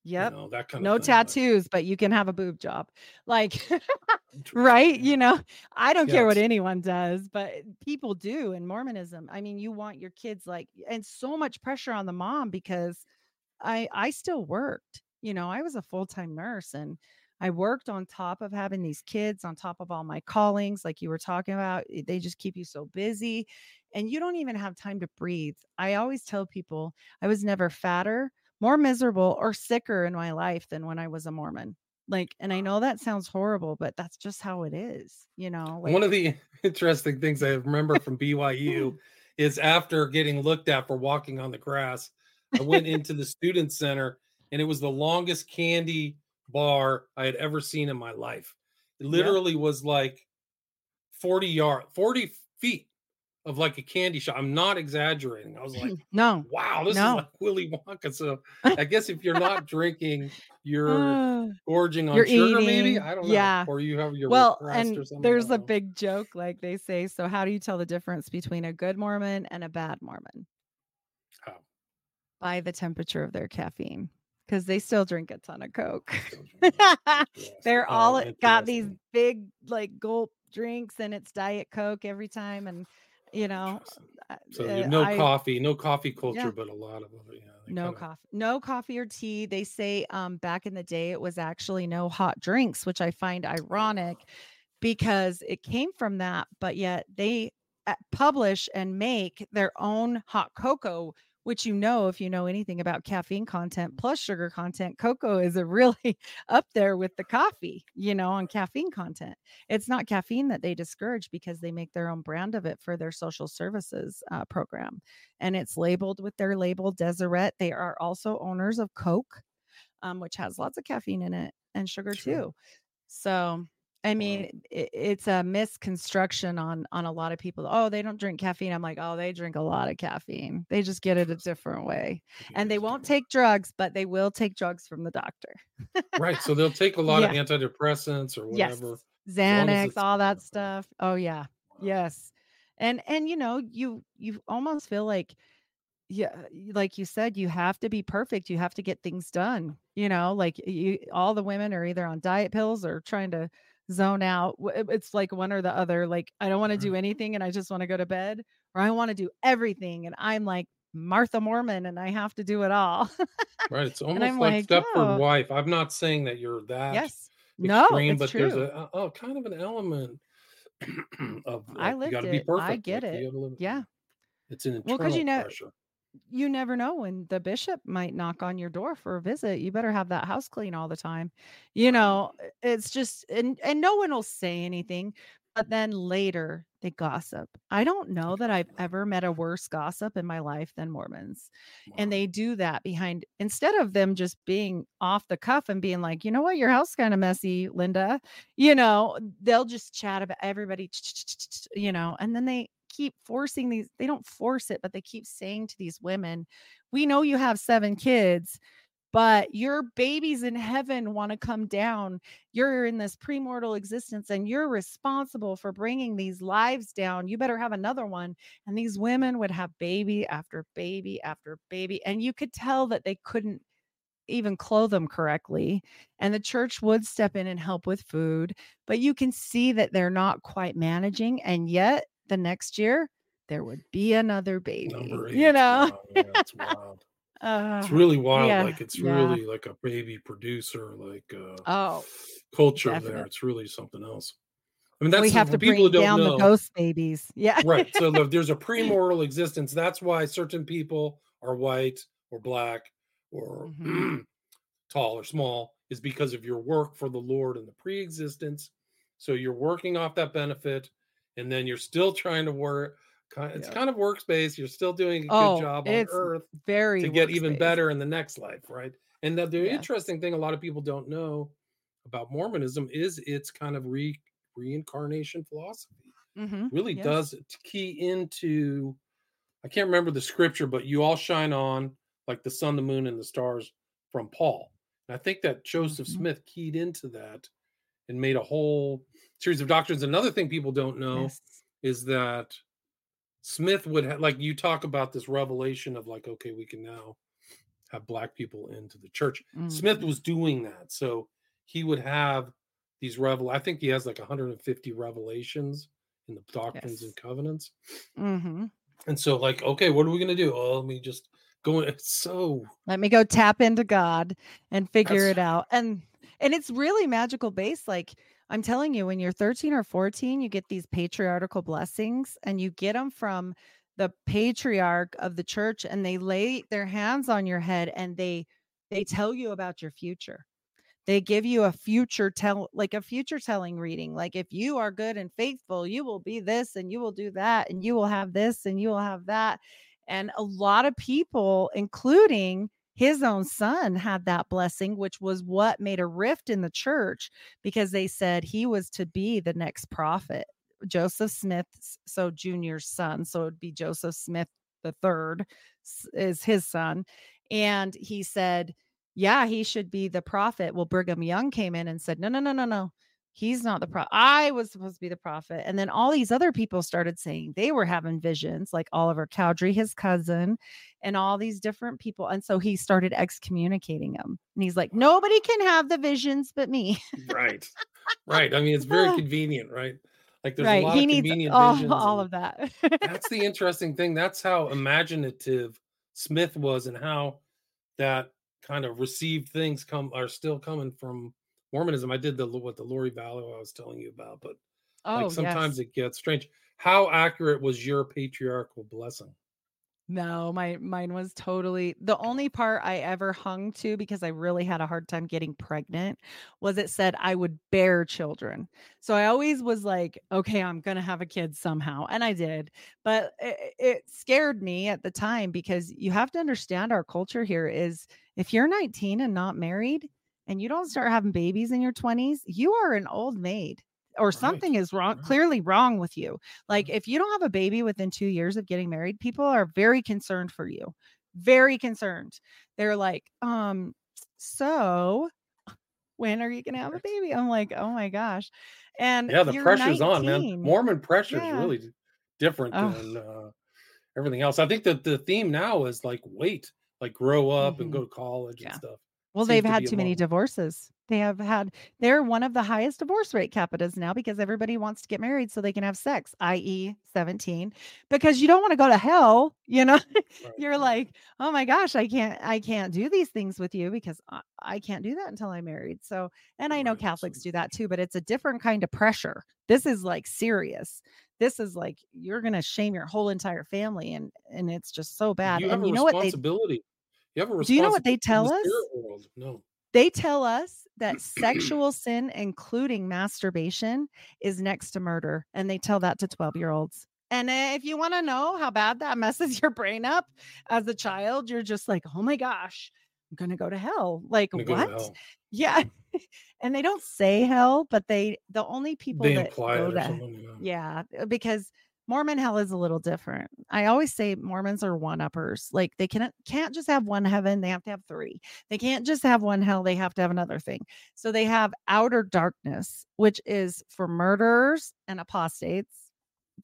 Yep. know, that kind No of. Like, tattoos, but you can have a boob job. Like right? You know, I don't care what anyone does, but people do in Mormonism. I mean, you want your kids like and so much pressure on the mom because I I still worked. You know, I was a full-time nurse and I worked on top of having these kids, on top of all my callings like you were talking about. eh, They just keep you so busy and you don't even have time to breathe. I always tell people I was never fatter, more miserable or sicker in my life than when I was a Mormon. Like and I know that sounds horrible, but that's just how it is, you know, One of the interesting things I remember from BYU is after getting looked at for walking on the grass, I went into the student center and it was the longest candy bar I had ever seen in my life. It literally was like 40 yard, 40 feet of like a candy shop. I'm not exaggerating. I was like, no. wow, this No. is like Willy Wonka. So I guess if you're not drinking, you're Uh, gorging on you're sugar, maybe. I don't know. Yeah. Or you have your Well, and something. There's a big joke, like they say. So, how do you tell the difference between a good Mormon and a bad Mormon? How? By the temperature of their caffeine, because they still drink a ton of Coke. Still drinking. Interesting. They're Oh, all got these big, like, gulp drinks, and it's Diet Coke every time. And, you know, uh, So uh, no I- coffee, no coffee culture, Yeah. but a lot of other, yeah. no kinda- coffee no coffee or tea they say um back in the day it was actually no hot drinks which i find ironic because it came from that but yet they uh, publish and make their own hot cocoa which you know if you know anything about caffeine content plus sugar content cocoa is a really up there with the coffee you know on caffeine content it's not caffeine that they discourage because they make their own brand of it for their social services uh, program and it's labeled with their label Deseret. They are also owners of Coke, um, which has lots of caffeine in it and sugar too. So, I mean, it, it's a misconstruction on on a lot of people. Oh, they don't drink caffeine. I'm like, oh, they drink a lot of caffeine. They just get it a different way, and they won't take drugs, but they will take drugs from the doctor. right. So they'll take a lot of antidepressants or whatever. as Xanax, all that stuff. Oh yeah, Wow. yes and and you know you you almost feel like yeah like you said you have to be perfect you have to get things done you know like you all the women are either on diet pills or trying to zone out it's like one or the other like i don't want to mm-hmm. do anything and i just want to go to bed or i want to do everything and i'm like martha mormon and i have to do it all Right. It's almost like, like, Stepford oh. wife. I'm not saying that you're that yes no extreme, it's but true there's a oh, kind of an element of I like, you lived got to be it. I get like, it. live. Yeah. It's an Well, internal you know- pressure. You never know when the bishop might knock on your door for a visit. You better have that house clean all the time. You know, it's just and and no one will say anything, but then later they gossip. I don't know that I've ever met a worse gossip in my life than Mormons. And they do that behind instead of them just being off the cuff and being like, "You know what? Your house kind of messy, Linda." You know, they'll just chat about everybody, you know, and then they keep forcing these they don't force it, but they keep saying to these women, "We know you have 7 kids, but your babies in heaven want to come down. You're in this premortal existence and you're responsible for bringing these lives down. You better have another one." And these women would have baby after baby after baby and you could tell that they couldn't even clothe them correctly and the church would step in and help with food but you can see that they're not quite managing and yet the next year there would be another baby you know Wow, yeah, it's wild. Uh, It's really wild. yeah, Like it's yeah. really like a baby producer, like uh oh culture definite. there. It's really something else. I mean, that's we have to people bring down know. the ghost babies yeah right. So the, there's a premortal existence. That's why certain people are white or black or Mhm. tall or small is because of your work for the Lord in the pre-existence. So you're working off that benefit, and then you're still trying to work. It's Yeah. kind of workspace. You're still doing a good Oh, job on Earth very to get even better in the next life, right? And the, the Yes. interesting thing a lot of people don't know about Mormonism is its kind of re reincarnation philosophy. Mhm, Really yes. does key into I can't remember the scripture, but you all shine on like the sun, the moon, and the stars from Paul. And I think that Joseph Mhm. Smith keyed into that and made a whole series of doctrines. Another thing people don't know Yes. is that Smith would have like you talk about this revelation of like, okay, we can now have black people into the church. Mm-hmm. Smith was doing that. So he would have these revel I think he has like 150 revelations in the doctrines yes. and covenants. Mm-hmm. And so, like, okay, what are we gonna do? Oh, let me just go. It's so let me go tap into God and figure it out. And and it's really magical based. Like I'm telling you, when you're 13 or 14, you get these patriarchal blessings, and you get them from the patriarch of the church, and they lay their hands on your head and they they tell you about your future. They give you a future tell like a future telling reading like if you are good and faithful you will be this and you will do that and you will have this and you will have that. And a lot of people including his own son had that blessing which was what made a rift in the church because they said he was to be the next prophet joseph smith so junior's son so it would be joseph smith the third is his son and he said yeah, he should be the prophet. Well, Brigham Young came in and said, no, no, no, no, no. He's not the prophet. I was supposed to be the prophet. And then all these other people started saying they were having visions, like Oliver Cowdery, his cousin, and all these different people. And so he started excommunicating them. And he's like, nobody can have the visions but me. right. Right. I mean, it's very convenient, right? Like there's right. a lot he of convenient all, all of that. that's the interesting thing. That's how imaginative Smith was and how that kind of received things come are still coming from Mormonism. I did the what the Lori Vallow I was telling you about, but oh, like sometimes yes. it gets strange. How accurate was your patriarchal blessing? No, my mine was totally the only part I ever hung to because I really had a hard time getting pregnant was it said I would bear children. So I always was like, okay, I'm going to have a kid somehow. And I did. But it, it scared me at the time because you have to understand our culture here is if you're 19 and not married and you don't start having babies in your 20s, you are an old maid or something is wrong, right. clearly wrong with you. Like if you don't have a baby within two years of getting married, people are very concerned for you. Very concerned. They're like, um, so when are you gonna have a baby? I'm like, oh my gosh. And yeah, the pressure's 19. on, man. Mormon pressure yeah. is really different oh. than uh, everything else. I think that the theme now is like wait, like grow up mm-hmm. and go to college yeah. and stuff. Well, they've had too many divorces. They have had, they're one of the highest divorce rate capitas now because everybody wants to get married so they can have sex, i.e., 17, because you don't want to go to hell. You know, right. you're like, oh my gosh, I can't, I can't do these things with you because I, I can't do that until I'm married. So, and I know right. Catholics do that too, but it's a different kind of pressure. This is like serious. This is like you're going to shame your whole entire family, and and it's just so bad. You and you know what they you have a Do you know what they tell us? World. No. They tell us that sexual sin, including masturbation, is next to murder. And they tell that to 12 year olds. And eh, if you want to know how bad that messes your brain up as a child, you're just like, oh my gosh, I'm going to go to hell. Like, what? Yeah. and they don't say hell, but they, the only people they that go to, yeah. yeah, because Mormon hell is a little different. I always say Mormons are one uppers. Like they can can't just have one heaven, they have to have three. They can't just have one hell, they have to have another thing. So they have outer darkness, which is for murderers and apostates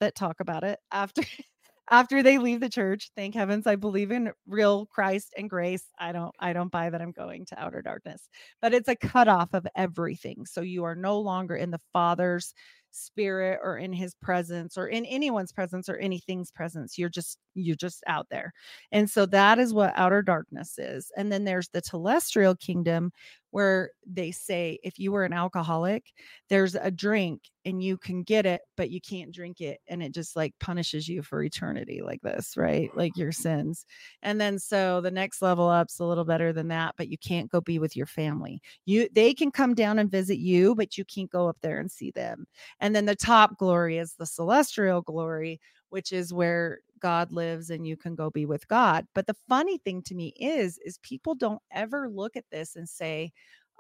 that talk about it after after they leave the church. Thank heavens I believe in real Christ and grace. I don't I don't buy that I'm going to outer darkness. But it's a cutoff of everything. So you are no longer in the Father's spirit or in his presence or in anyone's presence or anything's presence you're just you're just out there. And so that is what outer darkness is. And then there's the telestial kingdom where they say if you were an alcoholic there's a drink and you can get it but you can't drink it and it just like punishes you for eternity like this right? Like your mm-hmm. sins. And then so the next level up's a little better than that but you can't go be with your family. You they can come down and visit you but you can't go up there and see them. And then the top glory is the celestial glory which is where God lives and you can go be with God. But the funny thing to me is is people don't ever look at this and say,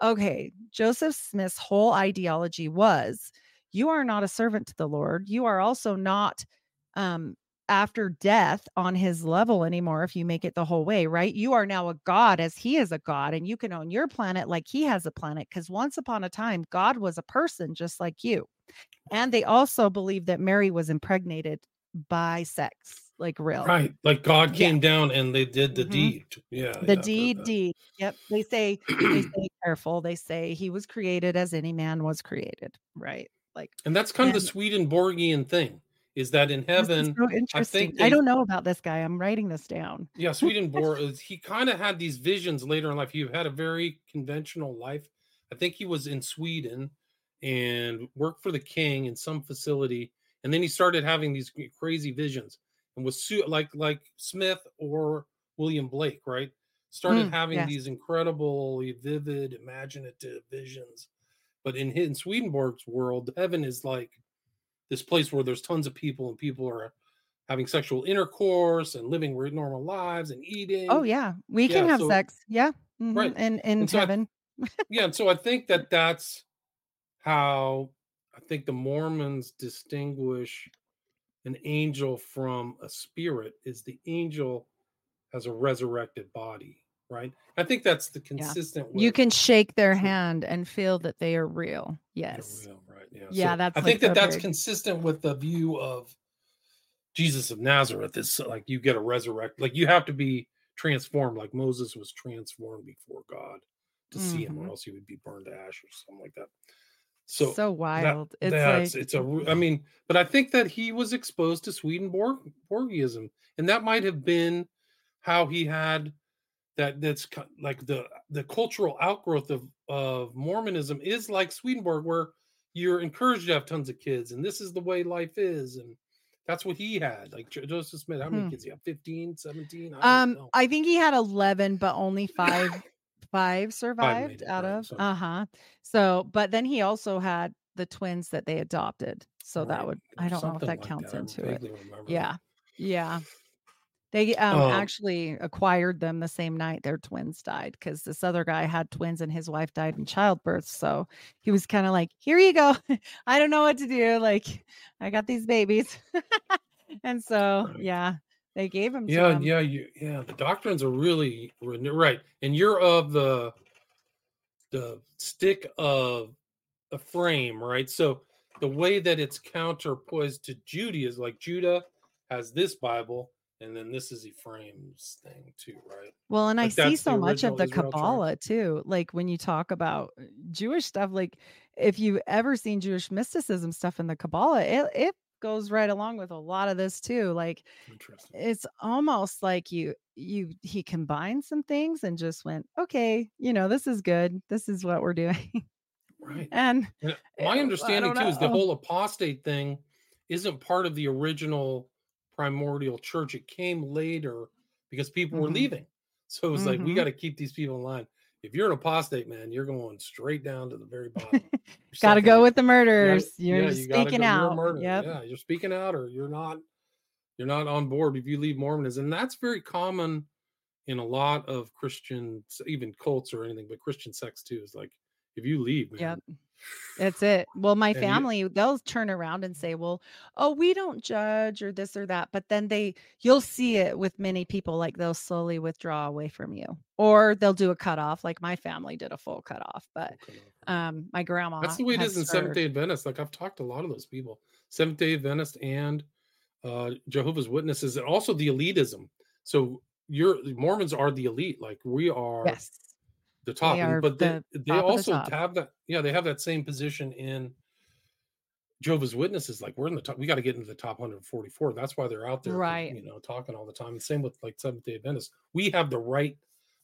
okay, Joseph Smith's whole ideology was you are not a servant to the Lord. You are also not um after death on his level anymore if you make it the whole way, right? You are now a god as he is a god and you can own your planet like he has a planet cuz once upon a time God was a person just like you. And they also believe that Mary was impregnated by sex, like real. Right. Like God came yeah. down and they did the Mhm. deed. Yeah. The yeah, deed, deed. Yep. They say they say careful. They say he was created as any man was created. Right. Like And that's kind of the Swedenborgian thing is that in heaven, so I interesting. think I they, don't know about this guy. I'm writing this down. yeah, Swedenborg, is- he kind of had these visions later in life. He had a very conventional life. I think he was in Sweden and worked for the king in some facility. And then he started having these crazy visions and was su- like, like Smith or William Blake, right? Started Mm, having yes. these incredibly vivid, imaginative visions. But in, in Swedenborg's world, heaven is like this place where there's tons of people and people are having sexual intercourse and living normal lives and eating. Oh yeah, we can Yeah, have so sex. Yeah. hmm right. In in And so I heaven. yeah, and so I think that that's how I think the Mormons distinguish an angel from a spirit is the angel has a resurrected body, right? I think that's the Yeah. consistent You can shake their hand and feel that they are real. Yes. real, right? Yeah. Yeah, So that's I like think that that's big consistent with the view of Jesus of Nazareth. Is like you get a resurrect, like you have to be transformed, like Moses was transformed before God to see him, or Mhm. else he would be burned to ash or something like that. So so that wild. It's that's like it's a I mean, but I think that he was exposed to Swedenborg Borgism, and that might have been how he had that that's like the the cultural outgrowth of of Mormonism is like Swedenborg, where you're encouraged to have tons of kids, and this is the way life is, and that's what he had. Like Joseph Smith, how many hmm. kids? He had 15, 17? I Um, know. I think he had 11, but only five five Five survived it, out right? of. So Uh-huh. So, but then he also had the twins that they adopted. So that would I don't know if that like counts that. Into it. vaguely remember that. Yeah. Yeah. They um Um, actually acquired them the same night their twins died because this other guy had twins and his wife died in childbirth. So he was kind of like, Here you go. I don't know what to do. Like, I got these babies. and so right. yeah, they gave them Yeah, yeah, you yeah. The doctrines are really re- right, and you're of the the stick of a frame, right? So the way that it's counterpoised to Judaism, like Judah has this Bible, and then this is Ephraim's thing too, right? Well, and I see so much of the Israel. Kabbalah too. Like when you talk about uh, Jewish stuff, like if you've ever seen Jewish mysticism stuff in the Kabbalah, it, it goes right along with a lot of this too. Like it's almost like you you he combined some things and just went, okay, you know, this is good. This is what we're doing. Right. and eh, my understanding too is the whole apostate thing isn't part of the original primordial church. It came later because people were hmm leaving. So it was like we hmm got to keep these people in line. If you're an apostate, man, you're going straight down to the very bottom. Got to go with the murders. You're yeah, you speaking go. You're a out. Yep. Yeah, you're speaking out, or you're not. You're not on board if you leave Mormonism, and that's very common in a lot of Christians, even cults or anything, but Christian sects too. Is like if you leave, Yep. That's it. Well, my and you family, they'll turn around and say, "Well, oh, we don't judge or this or that." But then they you'll see it with many people like they'll slowly withdraw away from you or they'll do a cutoff like my family did a full cutoff. But um my grandma That's the way it is in Seventh. Day Adventist. Like I've talked to a lot of those people, Seventh Day Adventist and uh, Jehovah's Witnesses, and also the elitism. So you're Mormons are the elite. Like we are Yes. The top, They but they the they top of the also have that. Yeah, they have that same position in Jehovah's Witnesses. Like we're in the top. We got to get into the top 144. That's why they're out there, Right. you know, talking all the time. And same with like Seventh Day Adventists. We have the right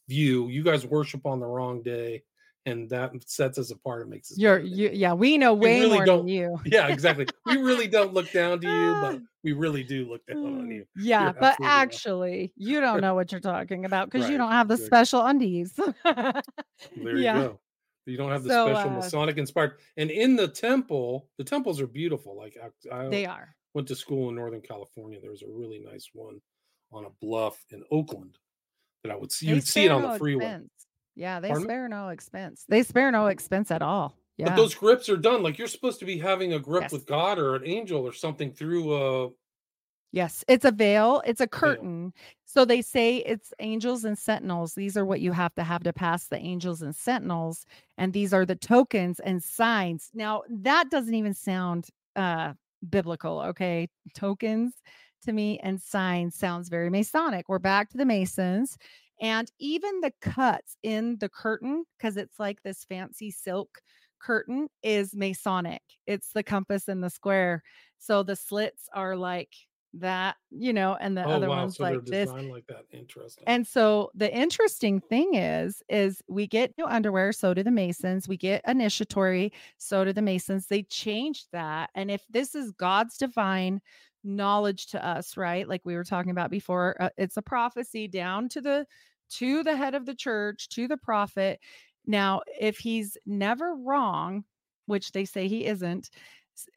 view. You guys worship on the wrong day, and that sets us apart. It makes us You're you yeah, we know We way really more don't. than you. Yeah, exactly. We really don't look down to you, but we really do look down on you. Yeah, You're but right. actually, you don't know what you're talking about because you don't have the special undies. There you yeah. go. You don't have the So special uh Masonic inspired. And in the temple, the temples are beautiful. Like I, I they are. went to school in Northern California. There was a really nice one on a bluff in Oakland that I would see. You'd see it on the freeway. expense. Yeah, they Pardon me? spare no expense. They spare no expense at all. But Yeah. those grips are done. Like you're supposed to be having a grip Yes. with God or an angel or something through a Yes, it's a veil, it's a Veil. curtain. So they say it's angels and sentinels. These are what you have to have to pass the angels and sentinels, and these are the tokens and signs. Now, that doesn't even sound uh biblical, okay? Tokens to me and signs sounds very Masonic. We're back to the Masons. And even the cuts in the curtain, because it's like this fancy silk curtain, is Masonic. It's the compass and the square. So the slits are like that, you know, and the Oh other wow, ones so like this. like that. Interesting. And so the interesting thing is, is we get new underwear, so do the Masons. We get initiatory, so do the Masons. They changed that. And if this is God's divine knowledge to us, right? Like we were talking about before, uh, it's a prophecy down to the to the head of the church, to the prophet. Now, if he's never wrong, which they say he isn't,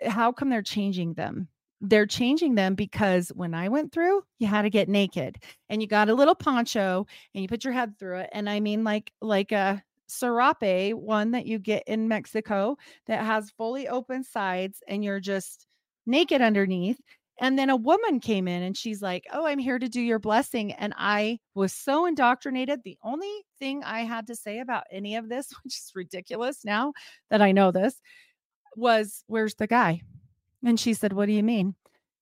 how come they're changing them? They're changing them because when I went through, you had to get naked and you got a little poncho and you put your head through it. And I mean, like, like a serape, one that you get in Mexico that has fully open sides and you're just naked underneath. And then a woman came in and she's like, Oh, I'm here to do your blessing. And I was so indoctrinated. The only thing I had to say about any of this, which is ridiculous now that I know this, was, Where's the guy? And she said, What do you mean?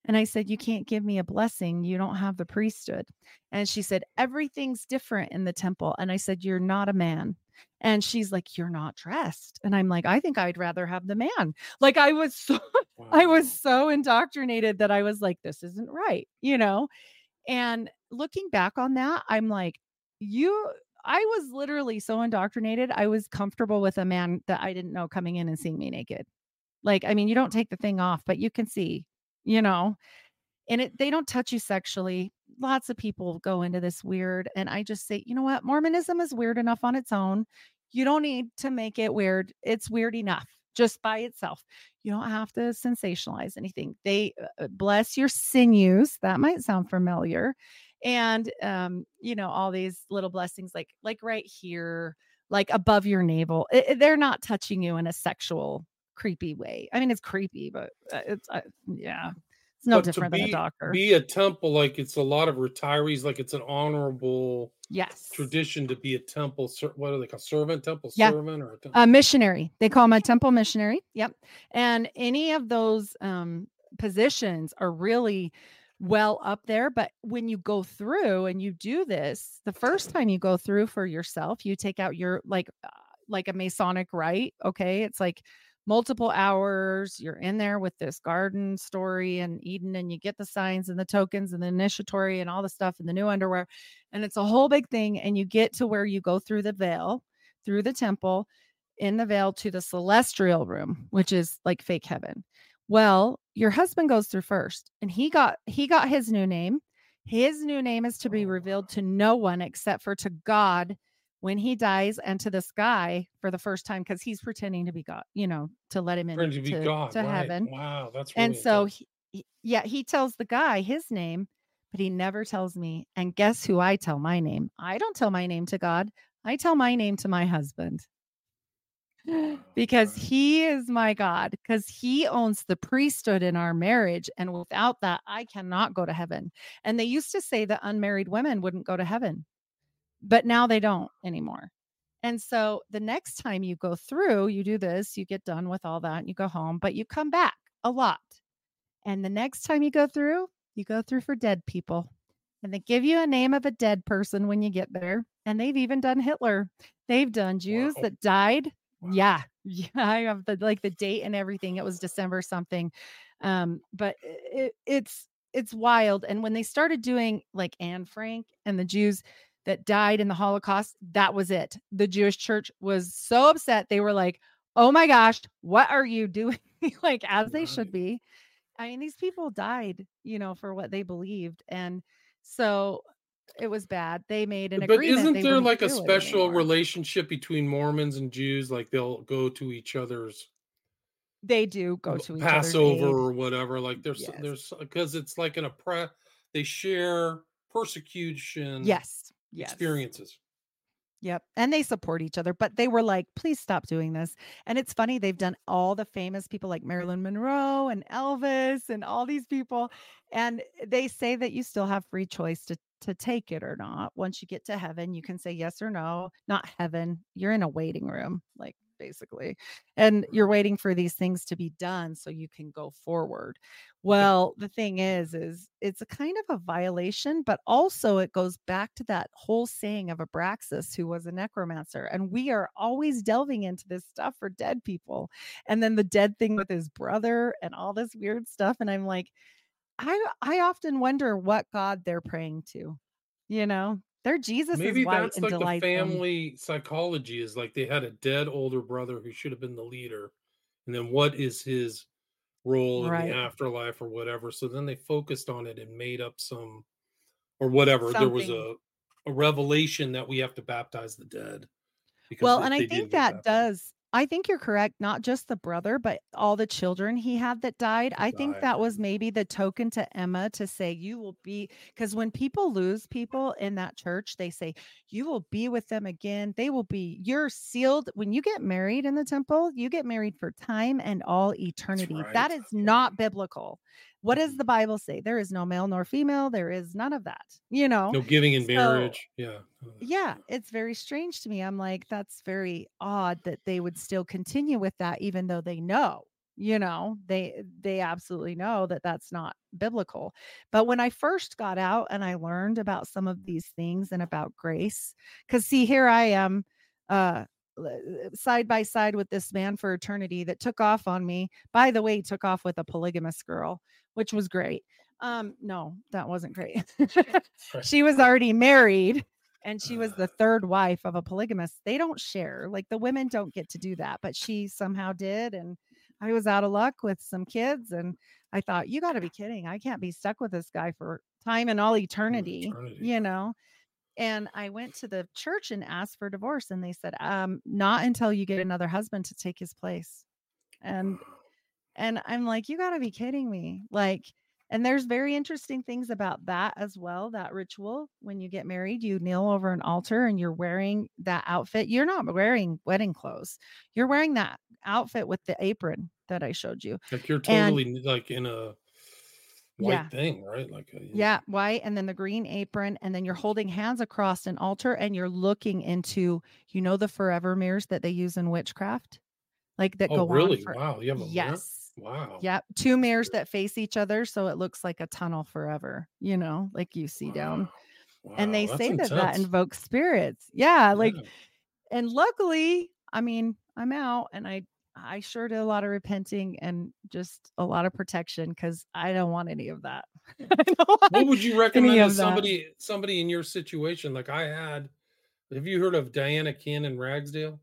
And I said, You can't give me a blessing. You don't have the priesthood. And she said, Everything's different in the temple. And I said, You're not a man. And she's like, You're not dressed. And I'm like, I think I'd rather have the man. Like I was so I was so indoctrinated that I was like, this isn't right, you know? And looking back on that, I'm like, you, I was literally so indoctrinated. I was comfortable with a man that I didn't know coming in and seeing me naked. Like, I mean, you don't take the thing off, but you can see, you know, and it, they don't touch you sexually. Lots of people go into this weird. And I just say, you know what? Mormonism is weird enough on its own. You don't need to make it weird. It's weird enough just by itself. You don't have to sensationalize anything. They uh, bless your sinews. That might sound familiar. And um, you know, all these little blessings like like right here, like above your navel. It- they're not touching you in a sexual creepy way. I mean, it's creepy, but uh, it's uh, yeah. It's no But to different than a be doctor. be a temple, like it's a lot of retirees, like it's an honorable yes. tradition to be a temple. What are they called? Servant, temple Yeah. servant, or a temple? a missionary. They call him a temple missionary. Yep. And any of those um, positions are really well up there. But when you go through and you do this, the first time you go through for yourself, you take out your like uh, like a Masonic rite. Okay, it's like multiple hours. You're in there with this garden story and Eden, and you get the signs and the tokens and the initiatory and all the stuff and the new underwear, and it's a whole big thing. And you get to where you go through the veil, through the temple, in the veil to the celestial room, which is like fake heaven. Well, your husband goes through first, and he got he got his new name. His new name is to be Oh, revealed to no one except for to God when he dies and to this guy for the first time because he's pretending to be God, you know, to let him to in be to, God, to right? heaven. Wow, that's And so, he, he- yeah, he tells the guy his name, but he never tells me. And guess who I tell my name? I don't tell my name to God. I tell my name to my husband because he is my God, because he owns the priesthood in our marriage. And without that, I cannot go to heaven. And they used to say that unmarried women wouldn't go to heaven, but now they don't anymore. And so the next time you go through, you do this, you get done with all that, and you go home, but you come back a lot. And the next time you go through, you go through for dead people. And they give you a name of a dead person when you get there. And they've even done Hitler. They've done Jews Wow. that died. Wow. Yeah. Yeah. I have the like the date and everything. It was December something. Um, but it, it's it's wild. And when they started doing like Anne Frank and the Jews that died in the Holocaust, that was it. The Jewish church was so upset. They were like, oh my gosh, what are you doing? like as they should be. I mean, these people died, you know, for what they believed. And so it was bad. They made an But agreement. isn't they there like a special relationship between Mormons and Jews? Like they'll go to each other's They do go to each Passover or whatever. Like there's Yes. there's because it's like an oppress. They share persecution Yes. Yes. experiences. Yep. And they support each other, but they were like, please stop doing this. And it's funny, they've done all the famous people like Marilyn Monroe and Elvis and all these people. And they say that you still have free choice to to take it or not. Once you get to heaven, you can say yes or no. Not heaven. You're in a waiting room. Like basically. And you're waiting for these things to be done so you can go forward. Well, the thing is is it's a kind of a violation, but also it goes back to that whole saying of Abraxas who was a necromancer and we are always delving into this stuff for dead people. And then the dead thing with his brother and all this weird stuff and I'm like I I often wonder what god they're praying to. You know, their Jesus Maybe is white that's and like the family psychology is like they had a dead older brother who should have been the leader. And then what is his role in the afterlife or whatever? So then they focused on it and made up some or whatever. There was a a revelation that we have to baptize the dead because Well, and I think that baptized, does I think you're correct, not just the brother, but all the children he had that died. I think that was maybe the token to Emma to say, You will be, because when people lose people in that church, they say, You will be with them again. They will be, you're sealed. When you get married in the temple, you get married for time and all eternity. right. That is not biblical. What does the Bible say? There is no male nor female. There is none of that, you know? No giving in So, marriage. Yeah. Uh, yeah, yeah. it's very strange to me. I'm like, that's very odd that they would still continue with that, even though they know, you know, they they absolutely know that that's not biblical. But when I first got out and I learned about some of these things and about grace, because see, here I am, uh, side by side with this man for eternity that took off on me. By the way, he took off with a polygamous girl, which was great. Um, no, that wasn't great. She was already married and she was the third wife of a polygamist. They don't share, like the women don't get to do that, but she somehow did. And I was out of luck with some kids. And I thought, you got to be kidding. I can't be stuck with this guy for time and all eternity, Eternity. you know? And I went to the church and asked for divorce, and they said, um, not until you get another husband to take his place. And and I'm like, you got to be kidding me. Like, and there's very interesting things about that as well. That ritual when you get married, you kneel over an altar and you're wearing that outfit. You're not wearing wedding clothes, you're wearing that outfit with the apron that I showed you. Like you're And totally like in a white yeah, thing, right? Like uh, a, yeah, white, and then the green apron, and then you're holding hands across an altar and you're looking into, you know, the forever mirrors that they use in witchcraft, like that Oh, go on really? for, Wow. You have a mirror? Wow. Yep, 2 That's mirrors that face each other, so it looks like a tunnel forever, you know, like you see down. Wow. And they say that that invokes spirits. Yeah, like Yeah. and luckily, I mean, I'm out and I I sure did a lot of repenting and just a lot of protection because I don't want any of that. What would you recommend to of that. somebody somebody in your situation? Like I had, have you heard of Diana Cannon Ragsdale?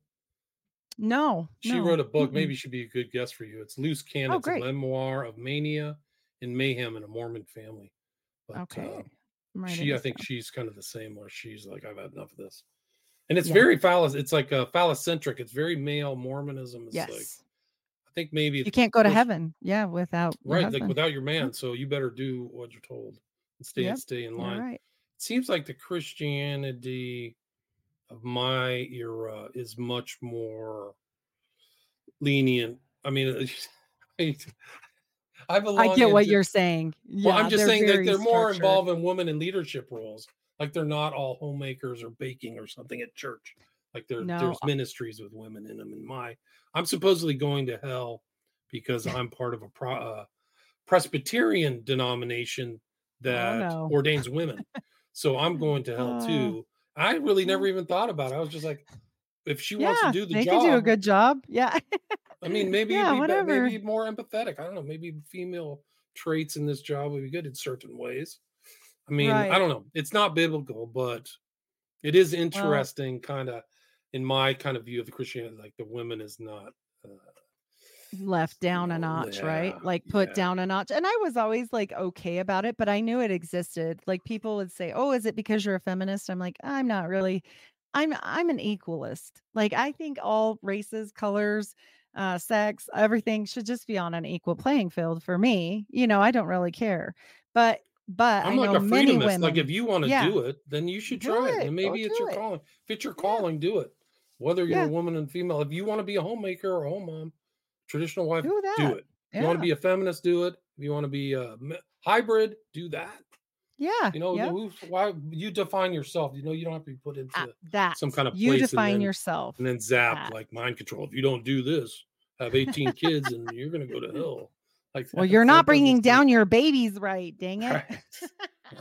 No, She wrote a book, Mm-mm. maybe she'd be a good guest for you. It's Loose Oh, Cannons, a great. memoir of mania and mayhem in a Mormon family. But Okay. uh, she, I think down. she's kind of the same where she's like, I've had enough of this. And it's Yeah. very phallus, it's like uh phallocentric. It's very male. Mormonism is like, Yes. I think maybe You can't go to heaven, yeah, without right, like without your man. So you better do what you're told and stay Yep, stay in line. right. It seems like the Christianity of my era is much more lenient. I mean, uh, I, I belong I get what into- you're saying. Yeah, well, I'm just saying that they're more structured. involved in women in leadership roles. Like they're not all homemakers or baking or something at church. Like there, No, there's uh ministries with women in them. In my, I'm supposedly going to hell because I'm part of a pro, uh, Presbyterian denomination oh, that no. ordains women. So I'm going to hell Oh. too. I really never even thought about it. I was just like, if she wants to do the they job, can do a good job. Yeah. I mean, maybe Yeah, be, whatever. maybe more empathetic. I don't know. Maybe female traits in this job would be good in certain ways. I mean, I don't know. It's not biblical, but it is interesting, kind of, in my kind of view of the Christianity. Like the women is not. Uh, left down a notch, right? Like put yeah. down a notch. And I was always like okay about it, but I knew it existed. Like people would say, "Oh, is it because you're a feminist?" I'm like, "I'm not really. I'm I'm an equalist. Like I think all races, colors, uh sex, everything should just be on an equal playing field for me. You know, I don't really care. But but I'm I like know a freedomist. women. Like if you want to Yeah. do it, then you should Do try it. it. And Go maybe it's your it. calling. If it's your Yeah. calling, do it. Whether you're Yeah. a woman and female, if you want to be a homemaker or a home mom, traditional wife, Do do it. If you want to be a feminist, do it. If you want to be a hybrid, do that. Yeah. You know, yep. who- why you define yourself. You know, you don't have to be put into Ah, that some kind of you place and define then- yourself. and then zap that. like mind control. If you don't do this, have 18 kids and you're going to go to hell. Like Well, you're not bringing down your babies right. Dang it. Right.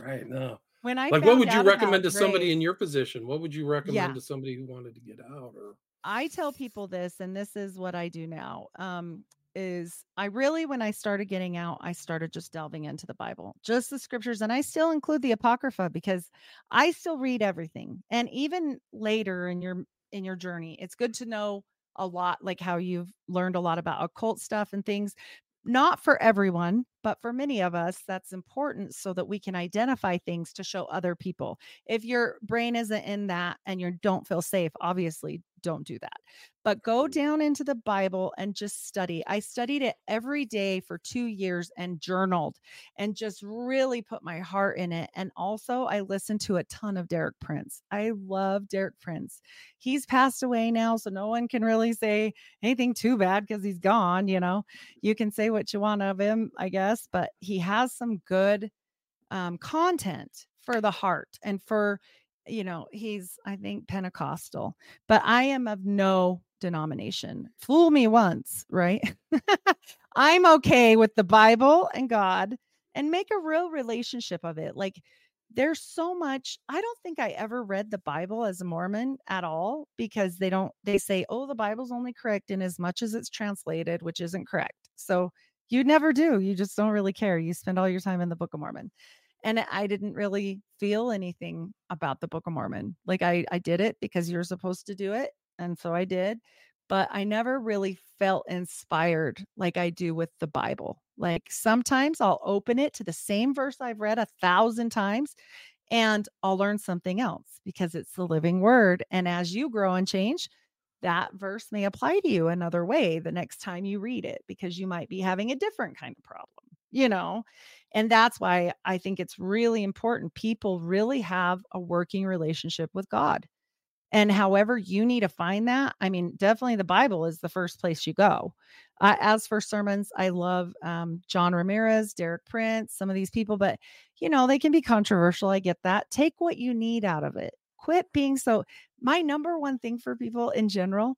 right. No. When I like what would you recommend to somebody in your position what would you recommend Yeah. to somebody who wanted to get out or I tell people this, and this is what I do now. Um, is I really, when I started getting out, I started just delving into the Bible, just the scriptures, and I still include the Apocrypha because I still read everything. And even later in your in your journey, it's good to know a lot, like how you've learned a lot about occult stuff and things. Not for everyone, but for many of us, that's important so that we can identify things to show other people. If your brain isn't in that and you don't feel safe, obviously don't do that. But go down into the Bible and just study. I studied it every day for two years and journaled and just really put my heart in it. And also, I listened to a ton of Derek Prince. I love Derek Prince. He's passed away now, so no one can really say anything too bad because he's gone. You know, you can say what you want of him, I guess, but he has some good um, content for the heart and for you know he's i think pentecostal but i am of no denomination. Fool me once right? I'm okay with the bible and god and make a real relationship of it. Like there's so much i don't think i ever read the bible as a mormon at all because they don't they say oh the bible's only correct in as much as it's translated which isn't correct. So you never do. You just don't really care. You spend all your time in the book of mormon and i didn't really feel anything about the book of mormon like i i did it because you're supposed to do it and so i did but i never really felt inspired like i do with the bible like sometimes i'll open it to the same verse i've read a thousand times and i'll learn something else because it's the living word and as you grow and change that verse may apply to you another way the next time you read it because you might be having a different kind of problem you know and that's why I think it's really important. People really have a working relationship with God. And however you need to find that, I mean, definitely the Bible is the first place you go. Uh, as for sermons, I love um, John Ramirez, Derek Prince, some of these people, but you know, they can be controversial. I get that. Take what you need out of it. Quit being so. My number one thing for people in general,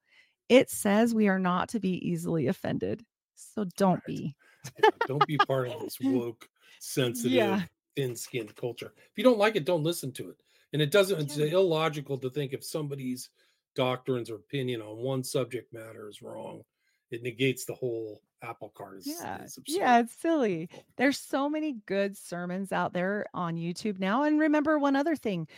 it says we are not to be easily offended. So don't Right. be. yeah, don't be part of this woke sensitive Yeah. thin-skinned culture if you don't like it don't listen to it and it doesn't it's Yeah. illogical to think if somebody's doctrines or opinion on one subject matter is wrong it negates the whole apple cart is, Yeah. is. Yeah, it's silly. Oh. There's so many good sermons out there on YouTube now. And remember one other thing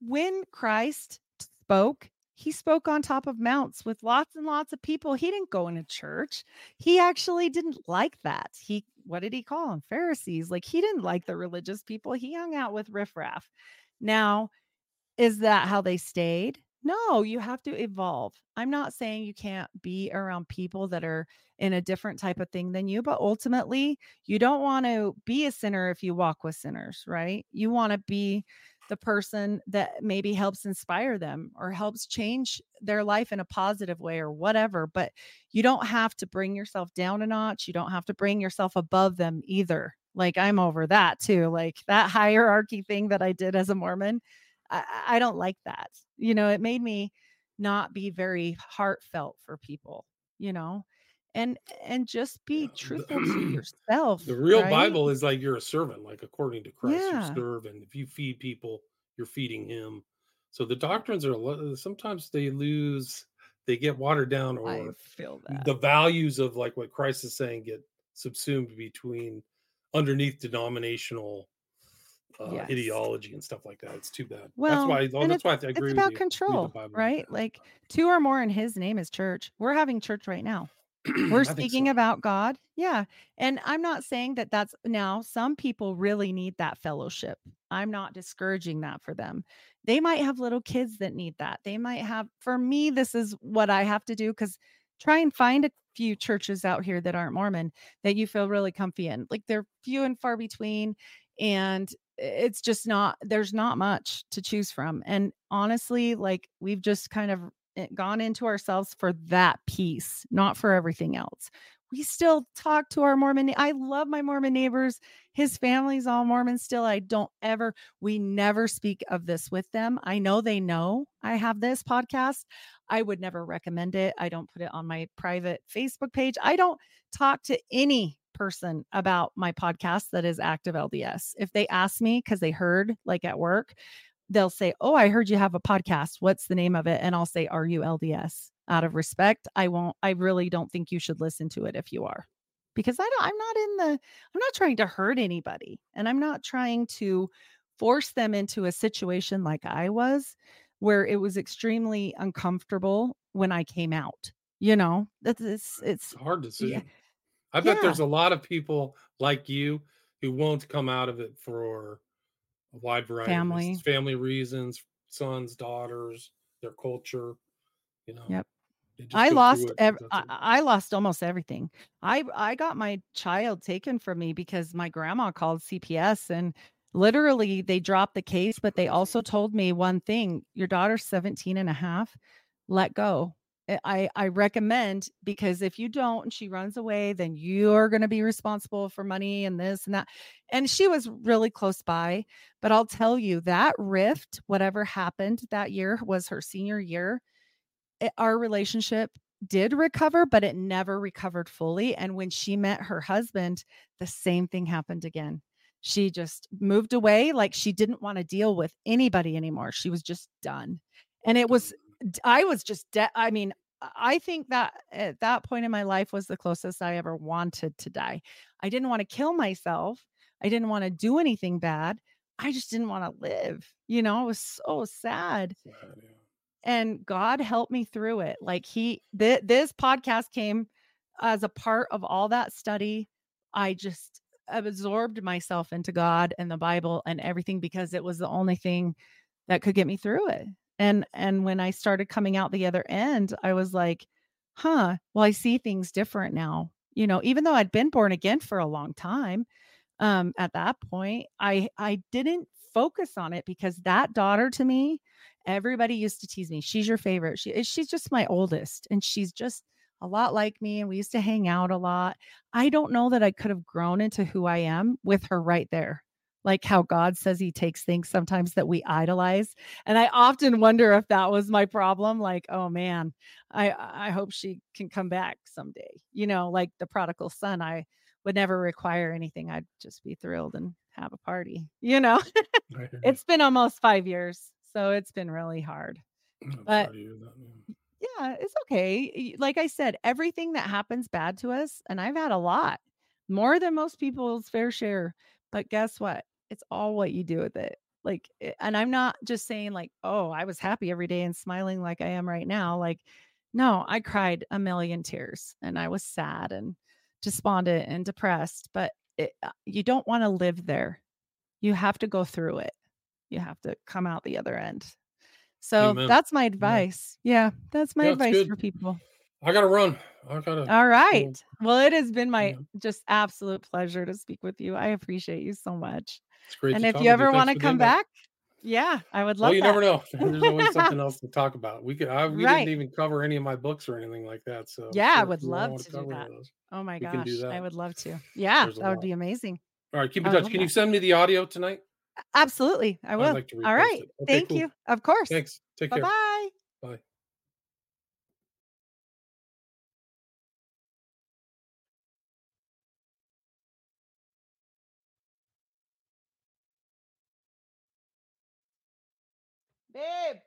when Christ spoke, he spoke on top of mounts with lots and lots of people. He didn't go in a church. He actually didn't like that. He, what did he call them? Pharisees. Like he didn't like the religious people. He hung out with riffraff. Now, is that how they stayed? No, you have to evolve. I'm not saying you can't be around people that are in a different type of thing than you, but ultimately, you don't want to be a sinner if you walk with sinners, right? You want to be the person that maybe helps inspire them or helps change their life in a positive way or whatever. But you don't have to bring yourself down a notch. You don't have to bring yourself above them either. Like I'm over that too. Like that hierarchy thing that I did as a Mormon. I, I don't like that. You know, it made me not be very heartfelt for people, you know, and and just be truthful to yourself. the real right? bible is like you're a servant like according to christ Yeah. you serve and if you feed people you're feeding him so the doctrines are sometimes they lose they get watered down or I feel that. the values of like what Christ is saying get subsumed between underneath denominational uh, Yes. ideology and stuff like that. It's too bad. Well, that's why. oh, that's why I agree it's with about. Control, right? Like two or more in his name is church. We're having church right now. We're speaking so. about God. Yeah. And I'm not saying that that's now some people really need that fellowship. I'm not discouraging that for them. They might have little kids that need that. They might have, for me, this is what I have to do because try and find a few churches out here that aren't Mormon that you feel really comfy in. Like they're few and far between. and it's just not there's not much to choose from and honestly like we've just kind of Eh, gone into ourselves for that piece not for everything else we still talk to our mormon i love my mormon neighbors his family's all mormon still i don't ever we never speak of this with them i know they know i have this podcast i would never recommend it i don't put it on my private facebook page i don't talk to any person about my podcast that is active LDS. If they ask me because they heard like at work, they'll say, Oh, I heard you have a podcast. What's the name of it? And I'll say, Are you LDS? Out of respect, I won't, I really don't think you should listen to it if you are. Because I don't, I'm not in the, I'm not trying to hurt anybody. And I'm not trying to force them into a situation like I was, where it was extremely uncomfortable when I came out. You know, it's it's, it's hard to see. Yeah, I bet yeah. there's a lot of people like you who won't come out of it for a wide variety family. of reasons, family reasons, sons, daughters, their culture. You know. Yep. I lost ev- I, I, lost almost everything. I I got my child taken from me because my grandma called CPS and literally they dropped the case but they also told me one thing your daughter's 17 and a half let go I, I recommend because if you don't and she runs away, then you're going to be responsible for money and this and that. And she was really close by. But I'll tell you that rift, whatever happened that year was her senior year. It, eh, our relationship did recover, but it never recovered fully. And when she met her husband, the same thing happened again. She just moved away like she didn't want to deal with anybody anymore. She was just done. And it was I was just de- I mean, I think that at that point in my life was the closest I ever wanted to die. I didn't want to kill myself. I didn't want to do anything bad. I just didn't want to live. You know, I was so sad. sad yeah. And God helped me through it. Like he th- this podcast came as a part of all that study. I just absorbed myself into God and the Bible and everything because it was the only thing that could get me through it and and when i started coming out the other end i was like huh well i see things different now. You know even though i'd been born again for a long time um at that point i i didn't focus on it because that daughter to me everybody used to tease me she's your favorite. She eh, she's just my oldest and she's just a lot like me and we used to hang out a lot. I don't know that i could have grown into who i am with her right there like how God says he takes things sometimes that we idolize. And I often wonder if that was my problem. Like, oh man, I I hope she can come back someday. You know, like the prodigal son, I would never require anything. I'd just be thrilled and have a party, you know. it's been almost five years. So it's been really hard. but yeah, it's okay. Like I said, everything that happens bad to us, and I've had a lot, more than most people's fair share. But guess what? It's all what you do with it. Like, eh, and I'm not just saying, like, oh, I was happy every day and smiling like I am right now. Like, no, I cried a million tears and I was sad and despondent and depressed, but it, uh, you don't want to live there. You have to go through it. You have to come out the other end. So Amen. that's my advice. Yeah, yeah that's my yeah, advice for people. I gotta run. I gotta. All right. Well, it has been my yeah. just absolute pleasure to speak with you. I appreciate you so much. It's great. And if you ever want to come back, yeah, I would oh, love. Well, you that. never know. There's always something else to talk about. We could. I, we right. didn't even cover any of my books or anything like that. So yeah, I would love to, to do that. Those, oh my gosh, I would love to. Yeah, that would be amazing. All right, keep in touch. Can that. you send me the audio tonight? Absolutely, I will. Like All right, okay, thank cool. you. Of course. Thanks. Take care. Bye. Babe.